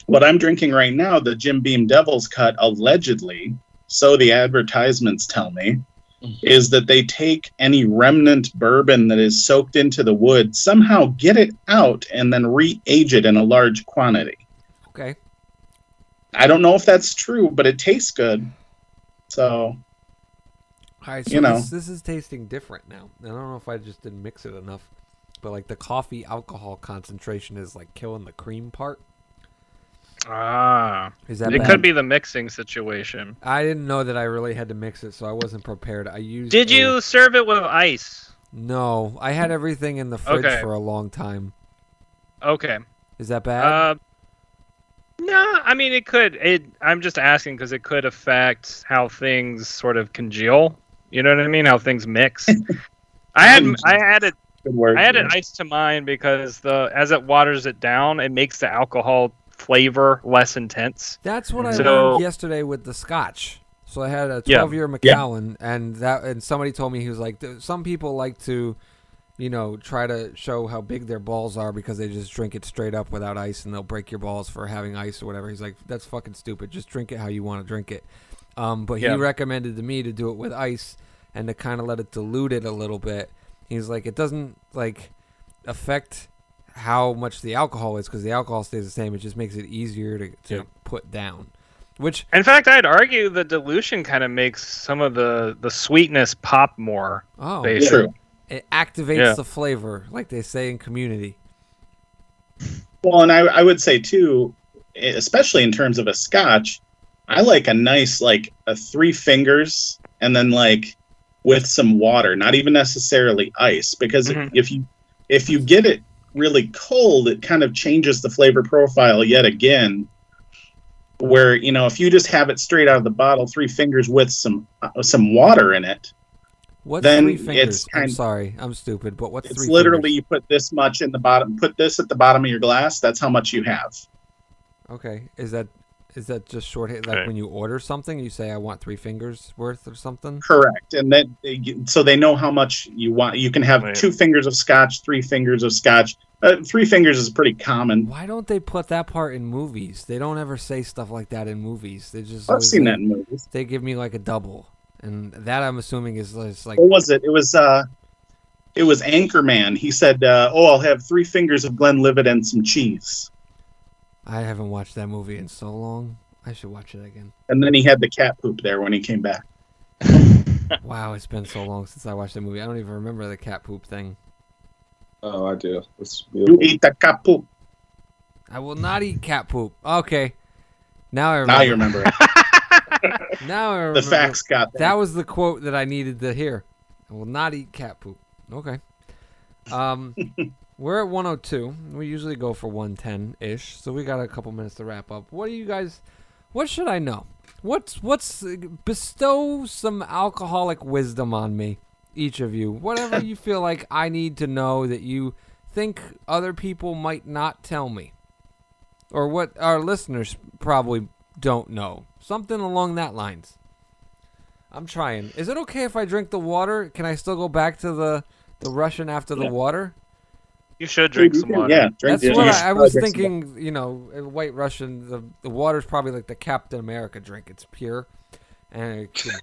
what I'm drinking right now, the Jim Beam Devil's Cut, allegedly, so the advertisements tell me, mm-hmm. is that they take any remnant bourbon that is soaked into the wood, somehow get it out, and then re-age it in a large quantity. Okay, I don't know if that's true, but it tastes good. So All right, so You know. this, this is tasting different now. I don't know if I just didn't mix it enough, but like the coffee alcohol concentration is like killing the cream part. Ah, Is that it bad? could be the mixing situation. I didn't know that I really had to mix it, so I wasn't prepared. I used. Did a- you serve it with ice? No, I had everything in the fridge Okay. for a long time. Okay. Is that bad? Uh, no, I mean it could. It. I'm just asking because it could affect how things sort of congeal. You know what I mean? How things mix. I had I had it Good word. I added ice to mine because the as it waters it down, it makes the alcohol flavor less intense. That's what I So- learned yesterday with the Scotch. So I had a 12 year Macallan, and that and somebody told me he was like, some people like to, you know, try to show how big their balls are because they just drink it straight up without ice, and they'll break your balls for having ice or whatever. He's like, that's fucking stupid. Just drink it how you want to drink it. Um, but Yeah. he recommended to me to do it with ice and to kind of let it dilute it a little bit. He's like, it doesn't like affect how much the alcohol is because the alcohol stays the same. It just makes it easier to, to Yeah. put down. Which In fact, I'd argue the dilution kind of makes some of the the sweetness pop more. oh, Basically. True. it activates Yeah. the flavor, like they say in Community. Well, and I, I would say too, especially in terms of a scotch, I like a nice like a three fingers and then like with some water, not even necessarily ice, because Mhm. if you if you get it really cold, it kind of changes the flavor profile yet again. Where you know if you just have it straight out of the bottle, three fingers with some uh, some water in it, What's Then three it's fingers? I'm sorry, I'm stupid, but what's it's literally fingers? you put this much in the bottom, put this at the bottom of your glass. That's how much you have. Okay, is that is that just shorthand? Like Okay. when you order something, you say I want three fingers worth or something. Correct, and then so they know how much you want. You can have Right. two fingers of scotch, three fingers of scotch. Uh, three fingers is pretty common. Why don't they put that part in movies? They don't ever say stuff like that in movies. They just I've seen say- that in movies. They give me like a double, and that I'm assuming is is like What was it? It was uh, it was Anchorman. He said, uh, "Oh, I'll have three fingers of Glenlivet and some cheese." I haven't watched that movie in so long. I should watch it again. And then he had the cat poop there when he came back. Wow, it's been so long since I watched that movie. I don't even remember the cat poop thing. Oh, I do. It's You eat the cat poop. I will not eat cat poop. Okay, now I remember. Now you remember. Now I remember. The facts got That that. was the quote that I needed to hear. I will not eat cat poop. Okay. Um, we're at 102. We usually go for 110 ish, so we got a couple minutes to wrap up. What do you guys? What should I know? What's what's bestow some alcoholic wisdom on me, each of you. Whatever you feel like I need to know that you think other people might not tell me, or what our listeners probably don't know. Something along that lines. I'm trying. Is it okay if I drink the water? Can I still go back to the the Russian after the Yeah. water? You should drink You some can- water. Yeah, drink That's yeah, what you I, I was thinking. You know, uh, White Russian. The the water's probably like the Captain America drink. It's pure. And it can-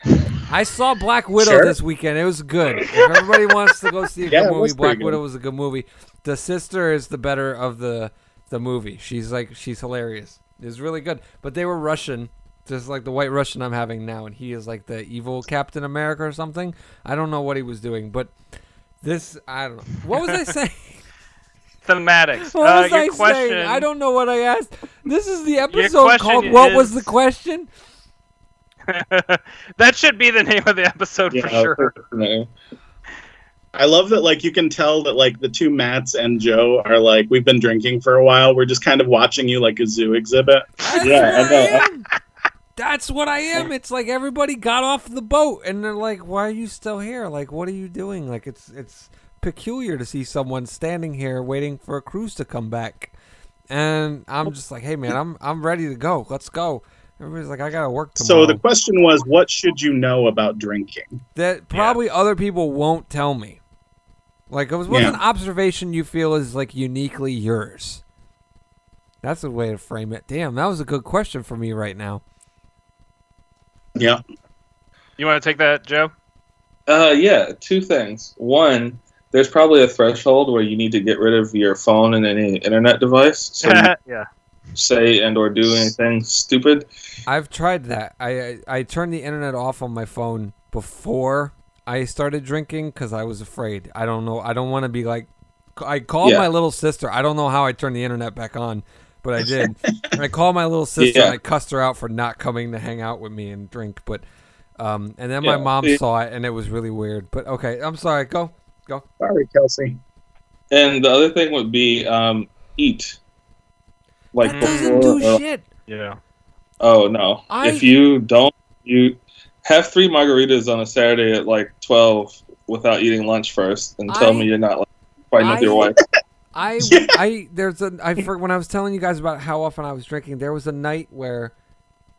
I saw Black Widow Sure. this weekend. It was good. If everybody wants to go see a Yeah, good it movie, was Black good. Widow was a good movie. The sister is the better of the the movie. She's like she's hilarious. It's really good. But they were Russian, just like the White Russian I'm having now, and he is like the evil Captain America or something. I don't know what he was doing, but this I don't know. What was I saying? Thematics. What uh, was your I question. saying? I don't know what I asked. This is the episode question called "What Was the Question?" that should be the name of the episode Yeah, for sure. no. I love that like you can tell that like the two Matts and Joe are like we've been drinking for a while. We're just kind of watching you like a zoo exhibit. That's Yeah, I know. That's what I am. It's like everybody got off the boat and they're like, "Why are you still here? Like, what are you doing?" Like, it's it's peculiar to see someone standing here waiting for a cruise to come back, and I'm just like, "Hey, man, I'm I'm ready to go. Let's go." Everybody's like, "I gotta work tomorrow." So the question was, what should you know about drinking? that probably other people won't tell me. Like, it was what's Yeah. an observation you feel is like uniquely yours? That's a way to frame it. Damn, that was a good question for me right now. Yeah, You want to take that, Joe? Uh, yeah, two things. One, there's probably a threshold where you need to get rid of your phone and any internet device. So yeah. say and or do anything stupid. I've tried that. I, I I turned the internet off on my phone before I started drinking because I was afraid. I don't know. I don't want to be like. I called Yeah. my little sister. I don't know how I turned the internet back on, but I did. I called my little sister Yeah. and I cussed her out for not coming to hang out with me and drink. But um, and then my mom Yeah. saw it and it was really weird. But okay, I'm sorry. Go. Sorry, Kelsey. And the other thing would be um, eat. Like that doesn't do or- shit. Yeah. Oh no! I- If you don't, you have three margaritas on a Saturday at like twelve without eating lunch first, and tell I- me you're not like fighting with your I- wife. I Yeah. I there's a I for, when I was telling you guys about how often I was drinking, there was a night where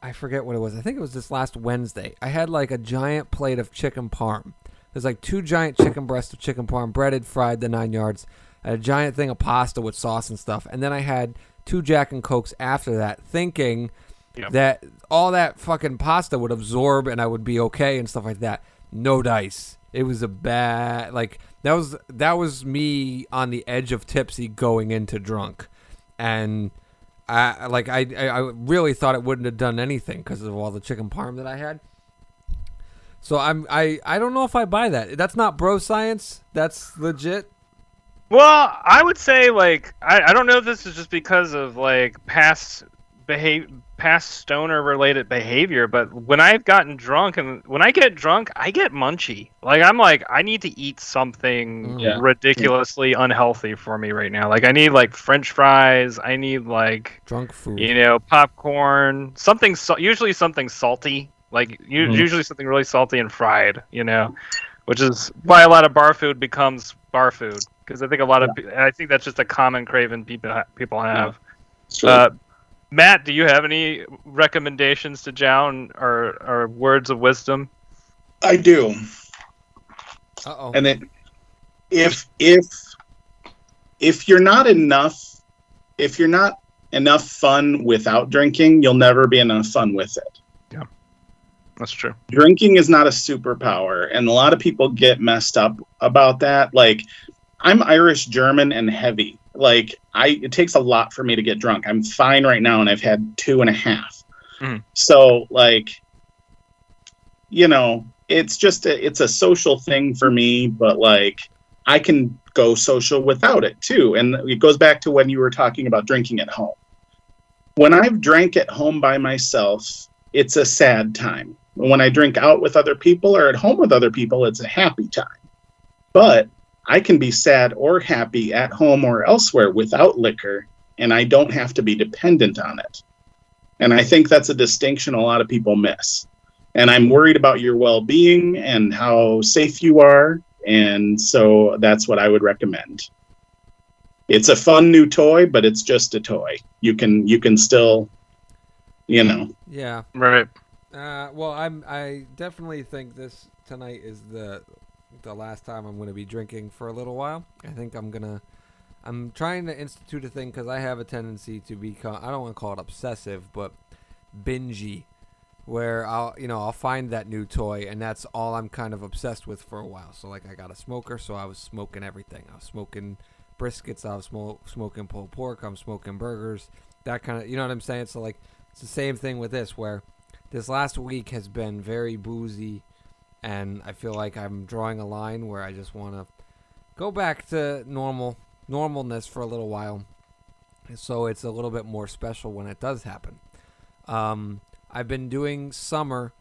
I forget what it was. I think it was this last Wednesday. I had like a giant plate of chicken parm. There's like two giant chicken breasts of chicken parm, breaded, fried, the nine yards. A giant thing of pasta with sauce and stuff, and then I had two Jack and Cokes after that, thinking Yep. that all that fucking pasta would absorb and I would be okay and stuff like that. No dice. It was a bad like that was that was me on the edge of tipsy going into drunk, and I like I I I really thought it wouldn't have done anything because of all the chicken parm that I had. So I'm I I don't know if I buy that. That's not bro science. That's legit. Well, I would say like I, I don't know if this is just because of like past behave past stoner related behavior, but when I've gotten drunk and when I get drunk, I get munchy. Like I'm like I need to eat something Mm. Yeah. ridiculously unhealthy for me right now. Like I need like French fries. I need like Drunk food. you know popcorn, something sa- usually something salty. Like u- Mhm. usually something really salty and fried. You know, which is why a lot of bar food becomes bar food because I think a lot of pe- I think that's just a common craving people ha- people have. It's really- Uh, Matt, do you have any recommendations to Jown or or words of wisdom? I do. Uh oh. And then if if if you're not enough if you're not enough fun without drinking, you'll never be enough fun with it. That's true. drinking is not a superpower and a lot of people get messed up about that. Like i'm irish german and heavy. Like i it takes a lot for me to get drunk. I'm fine right now and i've had two and a half. Mhm. so like you know it's just a, it's a social thing for me but like i can go social without it too. And it goes back to when you were talking about drinking at home. When i've drank at home by myself it's a sad time when I drink out with other people or at home with other people, it's a happy time. But I can be sad or happy at home or elsewhere without liquor, and I don't have to be dependent on it. And I think that's a distinction a lot of people miss. And I'm worried about your well being and how safe you are. And so that's what I would recommend. It's a fun new toy, but it's just a toy. You can you can still, you know, Yeah. Right. Uh, well, I'm. I definitely think this tonight is the the last time I'm going to be drinking for a little while. I think I'm gonna. I'm trying to institute a thing because I have a tendency to become. I don't want to call it obsessive, but bingy, where I'll you know I'll find that new toy and that's all I'm kind of obsessed with for a while. So like I got a smoker, so I was smoking everything. I was smoking briskets. I was smo- smoking pulled pork. I'm smoking burgers. That kind of you know what I'm saying. So like it's the same thing with this where this last week has been very boozy and I feel like I'm drawing a line where I just want to go back to normal normalness for a little while so it's a little bit more special when it does happen. Um, I've been doing summer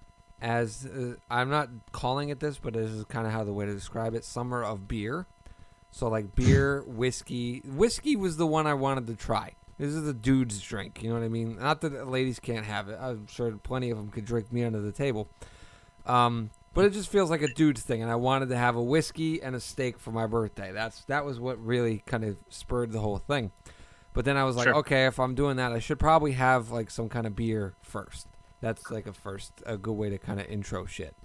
as uh, I'm not calling it this but this is kind of how the way to describe it summer of beer. So like beer whiskey whiskey was the one I wanted to try this is a dude's drink. You know what I mean? Not that ladies can't have it. I'm sure plenty of them could drink me under the table. Um, but it just feels like a dude's thing, and I wanted to have a whiskey and a steak for my birthday. That's that was what really kind of spurred the whole thing. But then I was like, Sure. okay, if I'm doing that, I should probably have like some kind of beer first. That's like a first a good way to kind of intro shit.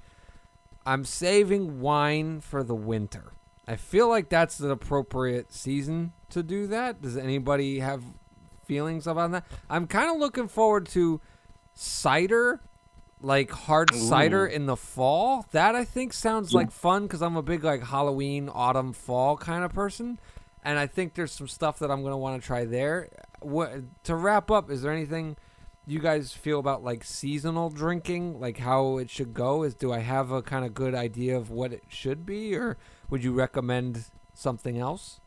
I'm saving wine for the winter. I feel like that's an appropriate season to do that. Does anybody have feelings about that? I'm kind of looking forward to cider, like hard cider in the fall. That I think sounds Yeah. like fun because I'm a big like Halloween, autumn, fall kind of person, and I think there's some stuff that I'm gonna want to try there. what to wrap up? Is there anything you guys feel about like seasonal drinking, like how it should go? Is do I have a kind of good idea of what it should be, or would you recommend something else?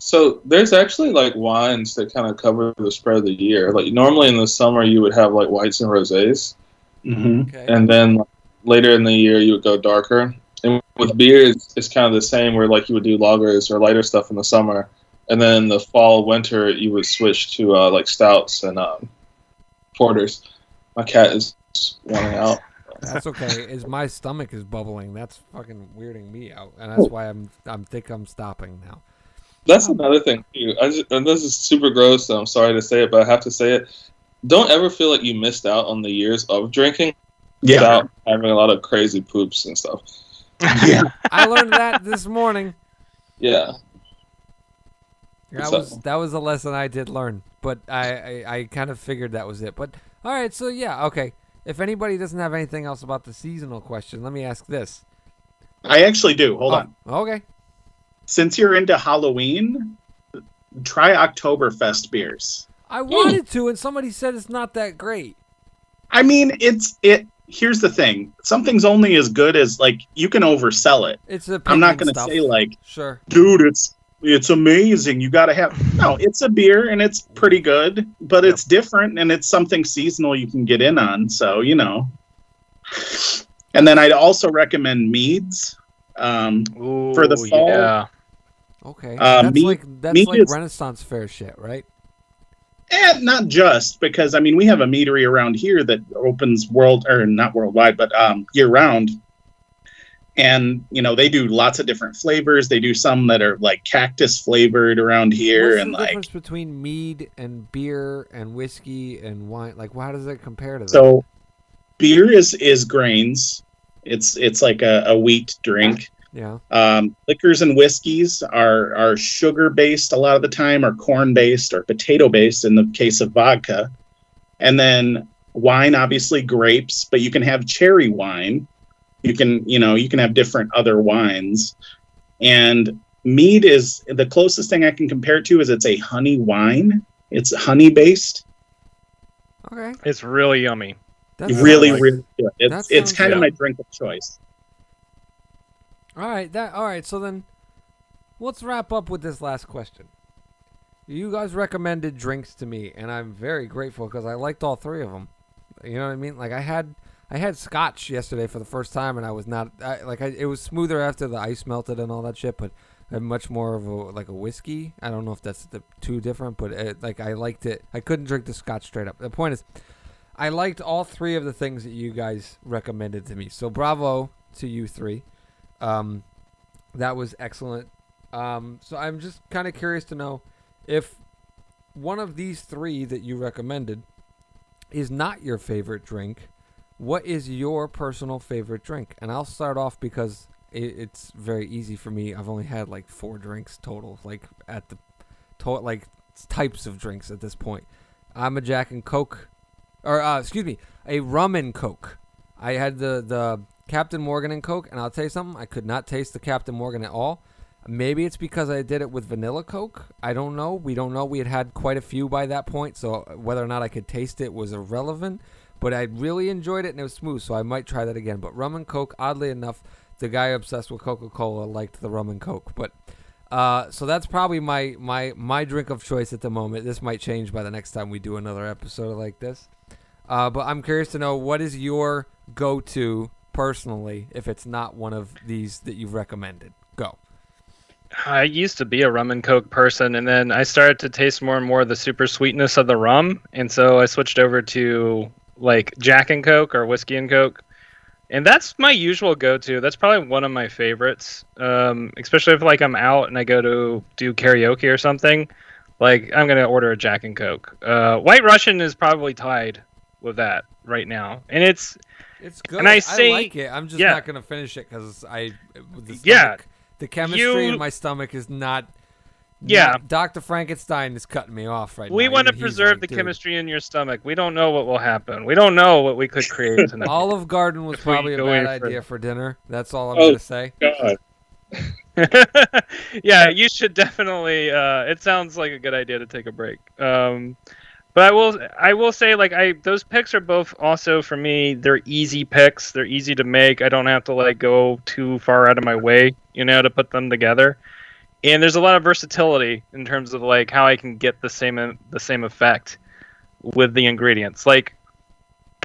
So there's actually like wines that kind of cover the spread of the year. Like normally in the summer you would have like whites and rosés, hmm Okay. and then later in the year you would go darker. And with beer, it's, it's kind of the same, where like you would do lagers or lighter stuff in the summer, and then in the fall, winter, you would switch to uh, like stouts and um, porters. My cat is wanting out. That's okay. Is my stomach is bubbling? That's fucking weirding me out, and that's why I'm I'm think I'm stopping now. That's another thing too. I just, and this is super gross. So I'm sorry to say it, but I have to say it. Don't ever feel like you missed out on the years of drinking Yeah. without having a lot of crazy poops and stuff. yeah. I learned that this morning. Yeah, That So- was that was a lesson I did learn, but I, I I kind of figured that was it. But all right, so yeah, okay. If anybody doesn't have anything else about the seasonal question, let me ask this. I actually do. Hold Oh, on. Okay. Since you're into Halloween, try Oktoberfest beers. I wanted to, and somebody said it's not that great. I mean, it's it. Here's the thing: something's only as good as like you can oversell it. It's a. I'm not going gonna say like, Sure. dude, it's it's amazing. You got to have no. It's a beer and it's pretty good, but Yep. it's different and it's something seasonal you can get in on. So you know. And then I'd also recommend meads. Um, Ooh, For the fall? Yeah. Okay. Uh, that's meat- like that's meat like is- Renaissance fair shit, right? And not just because I mean we have a meadery around here that opens world or not worldwide, but um, year round. And you know they do lots of different flavors. They do some that are like cactus flavored around here, What's and the like difference between mead and beer and whiskey and wine? Like, how does it compare to that? so. Beer is is grains. It's it's like a, a wheat drink. Yeah. Um, liquors and whiskeys are are sugar based a lot of the time, or corn based, or potato based in the case of vodka. And then wine, obviously grapes, but you can have cherry wine. You can you know you can have different other wines. And mead is the closest thing I can compare it to is it's a honey wine. It's honey based. Okay. It's really yummy. That's really, like- really good. It's it's sounds kind of my drink of choice. All right, that all right. So then, let's wrap up with this last question. You guys recommended drinks to me, and I'm very grateful because I liked all three of them. You know what I mean? Like I had, I had scotch yesterday for the first time, and I was not I, like I, it was smoother after the ice melted and all that shit, but much more of a like a whiskey. I don't know if that's the too different, but it, like I liked it. I couldn't drink the scotch straight up. The point is, I liked all three of the things that you guys recommended to me. So bravo to you three. Um, that was excellent. Um, so I'm just kind of curious to know if one of these three that you recommended is not your favorite drink. What is your personal favorite drink? And I'll start off because it, it's very easy for me. I've only had like four drinks total, like at the to- like types of drinks at this point. I'm a Jack and Coke, or uh, excuse me, a rum and Coke. I had the the Captain Morgan and Coke, and I'll tell you something. I could not taste the Captain Morgan at all. Maybe it's because I did it with vanilla Coke. I don't know. We don't know. We had had quite a few by that point, so whether or not I could taste it was irrelevant. But I really enjoyed it, and it was smooth, so I might try that again. But rum and Coke, oddly enough, the guy obsessed with Coca Cola liked the rum and Coke. But uh, so that's probably my my my drink of choice at the moment. This might change by the next time we do another episode like this. Uh, but I'm curious to know what is your go-to personally if it's not one of these that you've recommended. Go. I used to be a rum and coke person, and then I started to taste more and more the super sweetness of the rum, and so I switched over to like Jack and Coke or whiskey and Coke, and that's my usual go-to. That's probably one of my favorites, um, especially if like I'm out and I go to do karaoke or something. Like I'm gonna order a Jack and Coke. Uh, White Russian is probably tied with that right now, and it's It's good. And I say- like it. I'm just yeah. not gonna finish it because I the stomach, Yeah. the chemistry You- in my stomach is not. Yeah. Dr. Frankenstein is cutting me off right we now. We want to preserve like, the chemistry in your stomach. We don't know what will happen. We don't know what we could create tonight. Olive Garden was probably a bad idea for dinner. That's all I'm Oh. gonna say. God. yeah, you should definitely. Uh, it sounds like a good idea to take a break. Um, but I will, I will say, like, I those picks are both also for me. They're easy picks. They're easy to make. I don't have to like go too far out of my way, you know, to put them together. And there's a lot of versatility in terms of like how I can get the same the same effect with the ingredients. Like,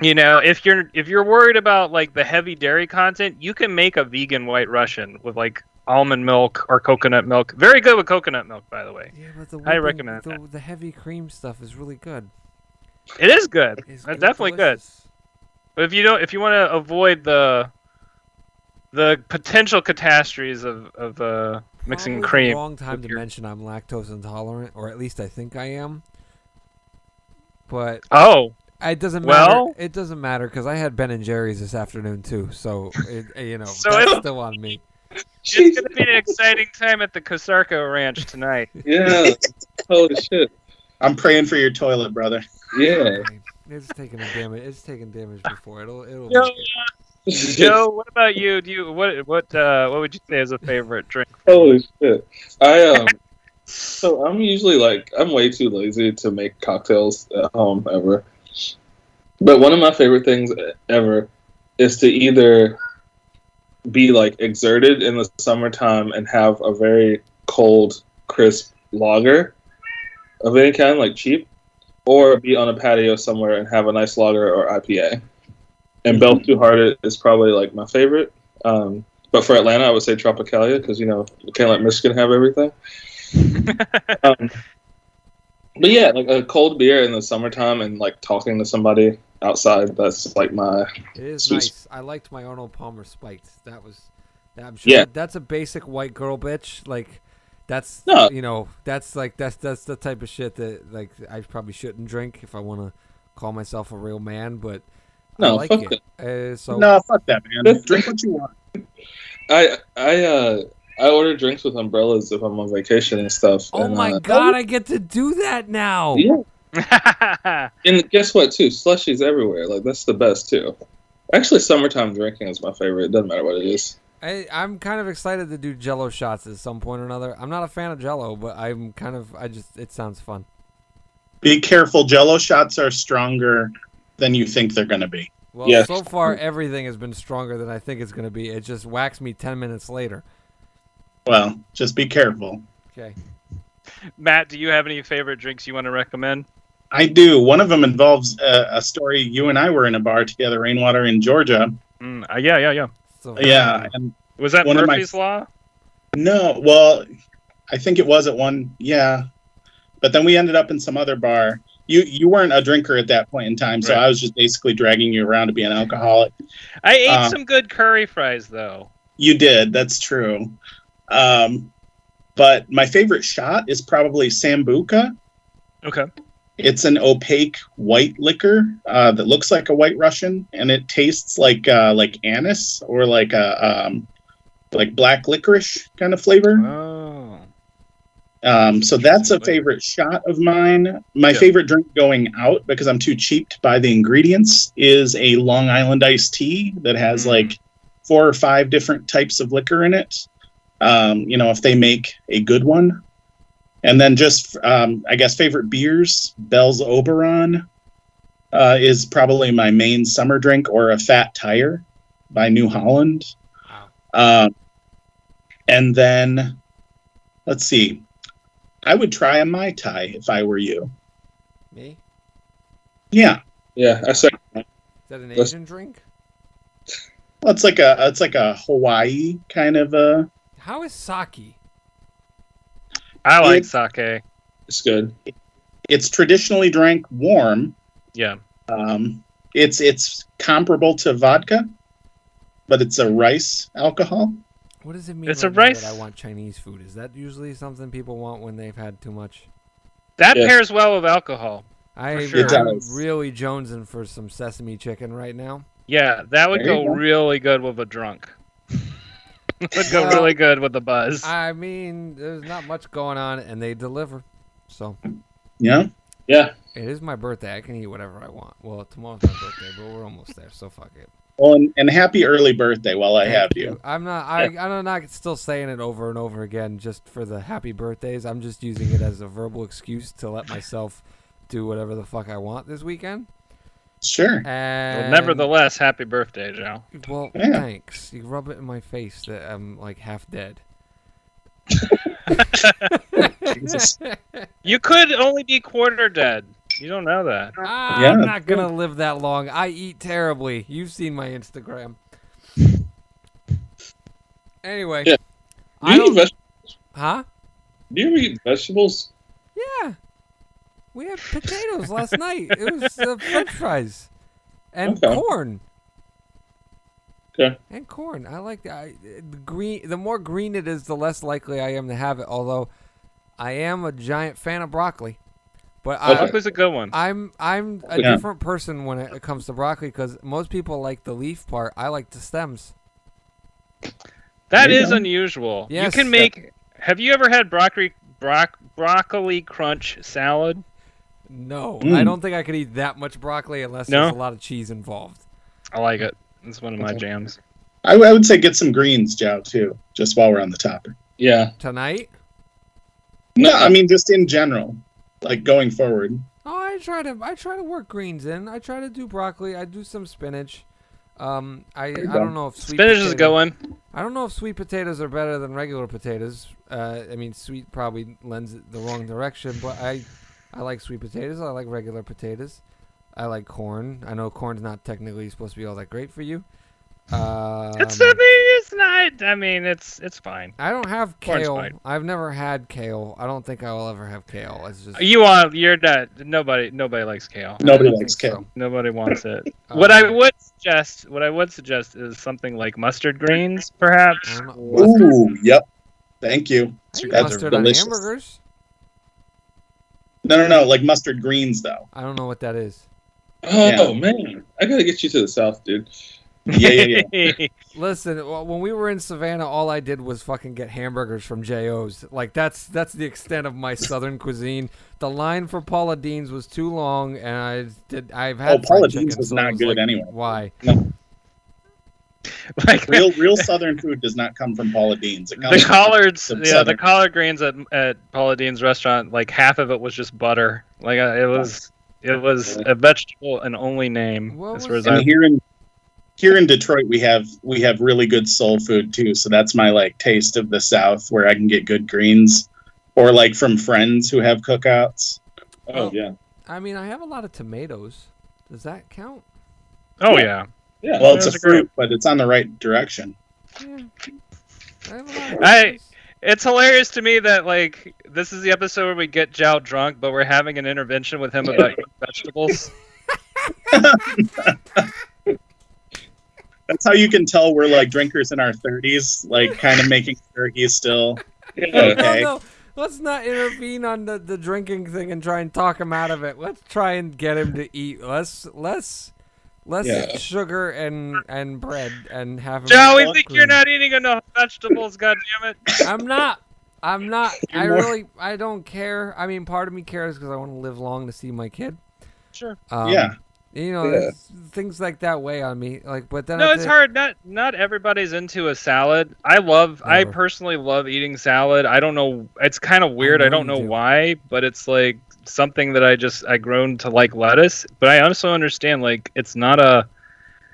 you know, if you're if you're worried about like the heavy dairy content, you can make a vegan white Russian with like almond milk or coconut milk. Very good with coconut milk, by the way. Yeah, but the I recommend the, that. the heavy cream stuff is really good. It is good. It's It's definitely good. But if you don't, if you want to avoid the the potential catastrophes of of uh, mixing Probably cream, wrong time to your- mention I'm lactose intolerant, or at least I think I am. But oh, it doesn't matter. Well-. It doesn't matter because I had Ben and Jerry's this afternoon too. So it, you know So that's it's- still on me. It's gonna be an exciting time at the Casarco Ranch tonight. Yeah. Holy shit. I'm praying for your toilet, brother. Yeah. It's taking damage. It's taking damage before it'll. It'll. Yo, Joe, what about you? Do you what what uh, what would you say is a favorite drink? Holy shit. I um so I'm usually like I'm way too lazy to make cocktails at home ever. But one of my favorite things ever is to either be like exerted in the summertime and have a very cold, crisp lager of any kind, like cheap, or be on a patio somewhere and have a nice lager or IPA. And Bell's Two Hearted is probably like my favorite. Um, but for Atlanta, I would say Tropicalia because you know you can't let Michigan have everything. um, but yeah, like a cold beer in the summertime and like talking to somebody outside. That's like my It is Sweet. nice. I liked my Arnold Palmer spiked. That was. I'm sure Yeah. That's a basic white girl bitch. Like. That's No. you know that's like that's that's the type of shit that like I probably shouldn't drink if I want to call myself a real man, but no, I No, like fuck it. Uh, so no, fuck that, man. Drink what you want. I I uh I order drinks with umbrellas if I'm on vacation and stuff. oh and, my uh, god, I get to do that now. Yeah, and guess what? Too slushies everywhere. Like that's the best too. Actually, summertime drinking is my favorite. It doesn't matter what it is. I, I'm kind of excited to do Jello shots at some point or another. I'm not a fan of Jello, but I'm kind of I just it sounds fun. Be careful. Jello shots are stronger than you think they're going to be. Well, Yes. so far everything has been stronger than I think it's going to be. It just whacks me ten minutes later. Well, just be careful. Okay. Matt, do you have any favorite drinks you want to recommend? I do. One of them involves a, a story. You and I were in a bar together, Rainwater in Georgia. Mm, uh, yeah, yeah, yeah. So Yeah, and Was that One of my- Murphy's Law? No, well, I think it was at one. Yeah, but then we ended up in some other bar. You you weren't a drinker at that point in time, so Right. I was just basically dragging you around to be an alcoholic. I ate Uh, some good curry fries though. You did. That's true. Um, but my favorite shot is probably Sambuca. Okay. It's an opaque white liquor uh, that looks like a white Russian, and it tastes like uh, like anise or like a um, like black licorice kind of flavor. Oh. Um, so that's a favorite shot of mine. My Yeah. favorite drink going out because I'm too cheap to buy the ingredients is a Long Island iced tea that has Mm. like four or five different types of liquor in it. Um, you know, if they make a good one. And then just, um, I guess, favorite beers, Bell's Oberon uh, is probably my main summer drink, or a Fat Tire by New Holland. Wow. Um, and then, let's see. I would try a Mai Tai if I were you. Me? Yeah. Yeah, I said Is that an Let's- Asian drink? Well, it's like a it's like a Hawaii kind of a How is sake? I like It- sake. it's good. it's traditionally drank warm. Yeah. Um, it's it's comparable to vodka, but it's a rice alcohol. What does it mean? It's a right now rice- That I want Chinese food. Is that usually something people want when they've had too much? That Yeah. pairs well with alcohol. I sure. I'm really jonesing for some sesame chicken right now. Yeah, that would go go. really good with a drunk. would go Well, really good with the buzz. I mean, there's not much going on, and they deliver. So Yeah. Yeah, it is my birthday. I can eat whatever I want. Well, tomorrow's my birthday, but we're almost there, so fuck it. Well, and, and happy early birthday while I Thank have you. I'm not. I, I'm not still saying it over and over again just for the happy birthdays. I'm just using it as a verbal excuse to let myself do whatever the fuck I want this weekend. Sure. Well, nevertheless, happy birthday, Joe. well, Yeah. thanks. You rub it in my face that I'm like half dead. Jesus. You could only be quarter dead. You don't know that. I'm not gonna live that long. I eat terribly. You've seen my Instagram. Anyway, Yeah. Do I you, eat don't. veg- Huh? do you ever eat vegetables? Yeah. We had potatoes last night. It was uh, French fries and Okay. corn. Okay. And corn. I like that. I, the green. The more green it is, the less likely I am to have it. Although, I am a giant fan of broccoli. But I, Broccoli's a good one. I'm I'm a Yeah. different person when it comes to broccoli because most people like the leaf part. I like the stems. That There you is go. unusual. You can make. Have you ever had broccoli broc, broccoli crunch salad? No, Mm. I don't think I could eat that much broccoli unless No? there's a lot of cheese involved. I like it. It's one of my Okay. jams. I, I would say get some greens, Joe, too, just while we're on the topic. Yeah. Tonight? No, I mean just in general, like going forward. Oh, I try to I try to work greens in. I try to do broccoli. I do some spinach. Um, I I don't know if sweet Spinach is a potato- good one. I don't know if sweet potatoes are better than regular potatoes. Uh, I mean, sweet probably lends it the wrong direction, but I I like sweet potatoes. I like regular potatoes. I like corn. I know corn's not technically supposed to be all that great for you. Um, It's I mean, it's not. I mean, it's it's fine. I don't have kale. I've never had kale. I don't think I will ever have kale. It's just You want you're not. Nobody nobody likes kale. Nobody likes think kale. Nobody wants it. what I Um, would suggest, what I would suggest, is something like mustard greens, perhaps. I. Mustard? Ooh, yep. Thank you. I eat That's mustard on delicious. hamburgers. No, no, no, like mustard greens though. I don't know what that is. Oh man, I gotta get you to the south, dude. Yeah, yeah, yeah. Listen, when we were in Savannah, all I did was fucking get hamburgers from Jo's. Like that's that's the extent of my southern cuisine. The line for Paula Deen's was too long, and I did. I've had Oh, Paula fried Deen's chicken, was so not was good like, anyway. Why? like real, real Southern food does not come from Paula Deen's. It the comes from collards, some yeah, the collard greens at at Paula Deen's restaurant, like half of it was just butter. Like uh, it was, it was a vegetable and only name. What as was far as And I, here in here in Detroit, we have we have really good soul food too. So that's my like taste of the South, where I can get good greens, or like from friends who have cookouts. Oh yeah, I mean, I have a lot of tomatoes. Does that count? oh yeah, yeah. Well, it's a those are great. fruit, but it's on the right direction. Yeah. I have a lot of I- it's hilarious to me that like this is the episode where we get Jow drunk, but we're having an intervention with him about vegetables. That's how you can tell we're like drinkers in our thirties, like kind of making sure he's still okay. No, no. Let's not intervene on the, the drinking thing and try and talk him out of it. Let's try and get him to eat less less less Yeah. sugar and and bread and have him Joe, we think you're not eating enough vegetables. God damn it! I'm not. I'm not. I You're more- really. I don't care. I mean, part of me cares because I want to live long to see my kid. Sure. Um, Yeah. You know, Yeah. things like that weigh on me. Like, but then No, at it's the- hard. Not not everybody's into a salad. I love. I personally love eating salad. I don't know. It's kind of weird. I, know don't know do. why, but it's like something that I just I grown to like lettuce. But I also understand like it's not a.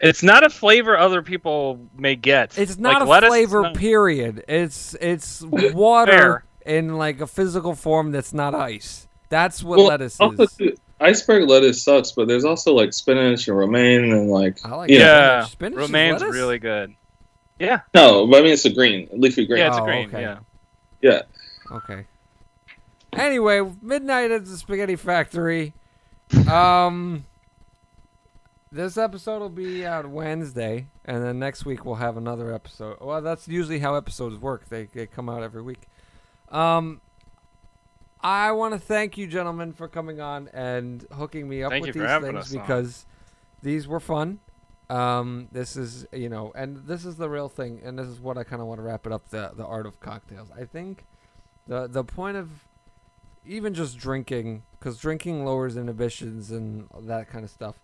It's not a flavor other people may get. It's not Like, a lettuce flavor. not- Period. It's it's water in like a physical form that's not ice. That's what Well, lettuce also, is. too, iceberg lettuce sucks, but there's also like spinach and romaine and like I like Yeah, spinach. Spinach Romaine's really good. Yeah, no, but I mean it's a green, leafy green. yeah, it's Oh, a green. Oh, okay. Yeah. Yeah. Okay. Anyway, midnight at the Spaghetti Factory. Um, this episode will be out Wednesday, and then next week we'll have another episode. Well, that's usually how episodes work. They they come out every week. Um, I want to thank you, gentlemen, for coming on and hooking me up Thank with these things us on. because these were fun. Um, this is you know, and this is the real thing, and this is what I kind of want to wrap it up. The the art of cocktails. I think the the point of even just drinking, because drinking lowers inhibitions and that kind of stuff.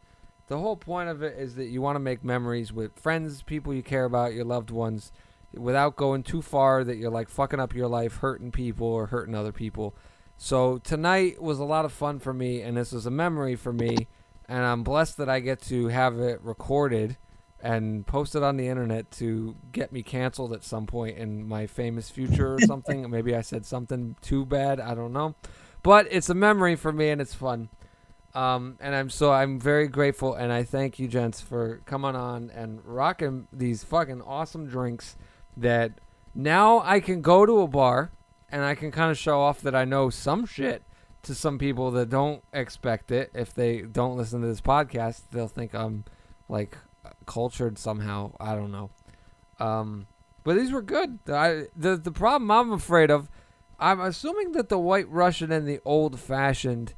the whole point of it is that you want to make memories with friends, people you care about, your loved ones, without going too far that you're like fucking up your life, hurting people or hurting other people. So tonight was a lot of fun for me, and this was a memory for me, and I'm blessed that I get to have it recorded and posted on the internet to get me canceled at some point in my famous future or something. Maybe I said something too bad. I don't know, but it's a memory for me, and it's fun. Um, and I'm so I'm very grateful, and I thank you, gents, for coming on and rocking these fucking awesome drinks. That now I can go to a bar and I can kind of show off that I know some shit to some people that don't expect it. If they don't listen to this podcast, they'll think I'm like cultured somehow. I don't know. Um, but these were good. I, the the problem I'm afraid of, I'm assuming that the White Russian and the Old Fashioned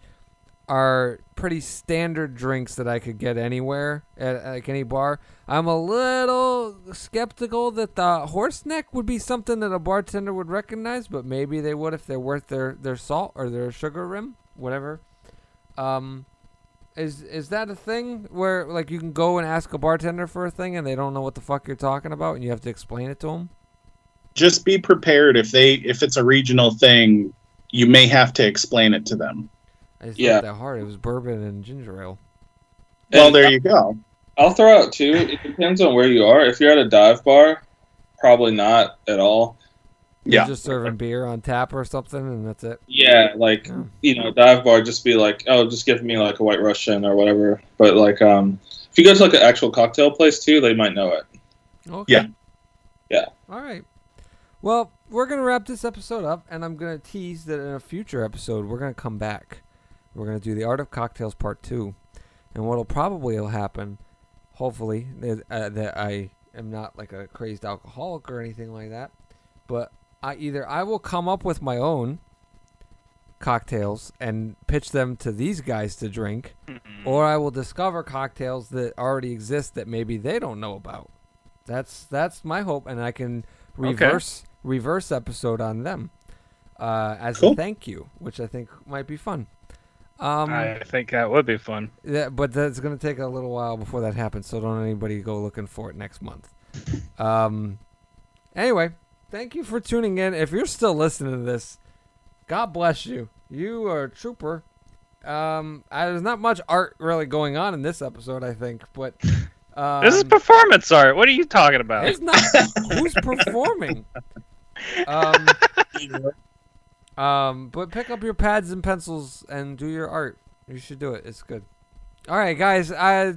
are pretty standard drinks that I could get anywhere at like any bar. I'm a little skeptical that the horse neck would be something that a bartender would recognize, but maybe they would if they're worth their, their salt or their sugar rim, whatever. Um, is is that a thing where like you can go and ask a bartender for a thing and they don't know what the fuck you're talking about and you have to explain it to them? Just be prepared if they if it's a regional thing, you may have to explain it to them. It's Yeah. not that hard. It was bourbon and ginger ale. Well, And there you go. I'll throw out too. It depends on where you are. If you're at a dive bar, probably not at all. You're Yeah. just serving beer on tap or something and that's it. Yeah, like Yeah. you know, dive bar, just be like, oh, just give me like a White Russian or whatever. But like, um, if you go to like an actual cocktail place too, they might know it. Okay. Yeah. Yeah. All right. Well, we're gonna wrap this episode up, and I'm gonna tease that in a future episode we're gonna come back. We're gonna do the art of cocktails part two, and what'll probably will happen, hopefully, is, uh, that I am not like a crazed alcoholic or anything like that, but I either I will come up with my own cocktails and pitch them to these guys to drink, or I will discover cocktails that already exist that maybe they don't know about. That's that's my hope, and I can reverse reverse episode on them uh, as a thank you, which I think might be fun. Um, I think that would be fun. yeah, but that's gonna take a little while before that happens, so don't anybody go looking for it next month. Um, anyway, thank you for tuning in. If you're still listening to this, God bless you. You are a trooper. Um, I, there's not much art really going on in this episode, I think, but um, this is performance art. What are you talking about? it's not who's performing. Um, um, but pick up your pads and pencils and do your art. You should do it. It's good. All right, guys. I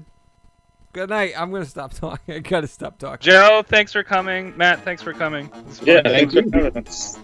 good night. I'm gonna stop talking. I gotta stop talking. Joe, thanks for coming. Matt, thanks for coming. Yeah, thanks for having us.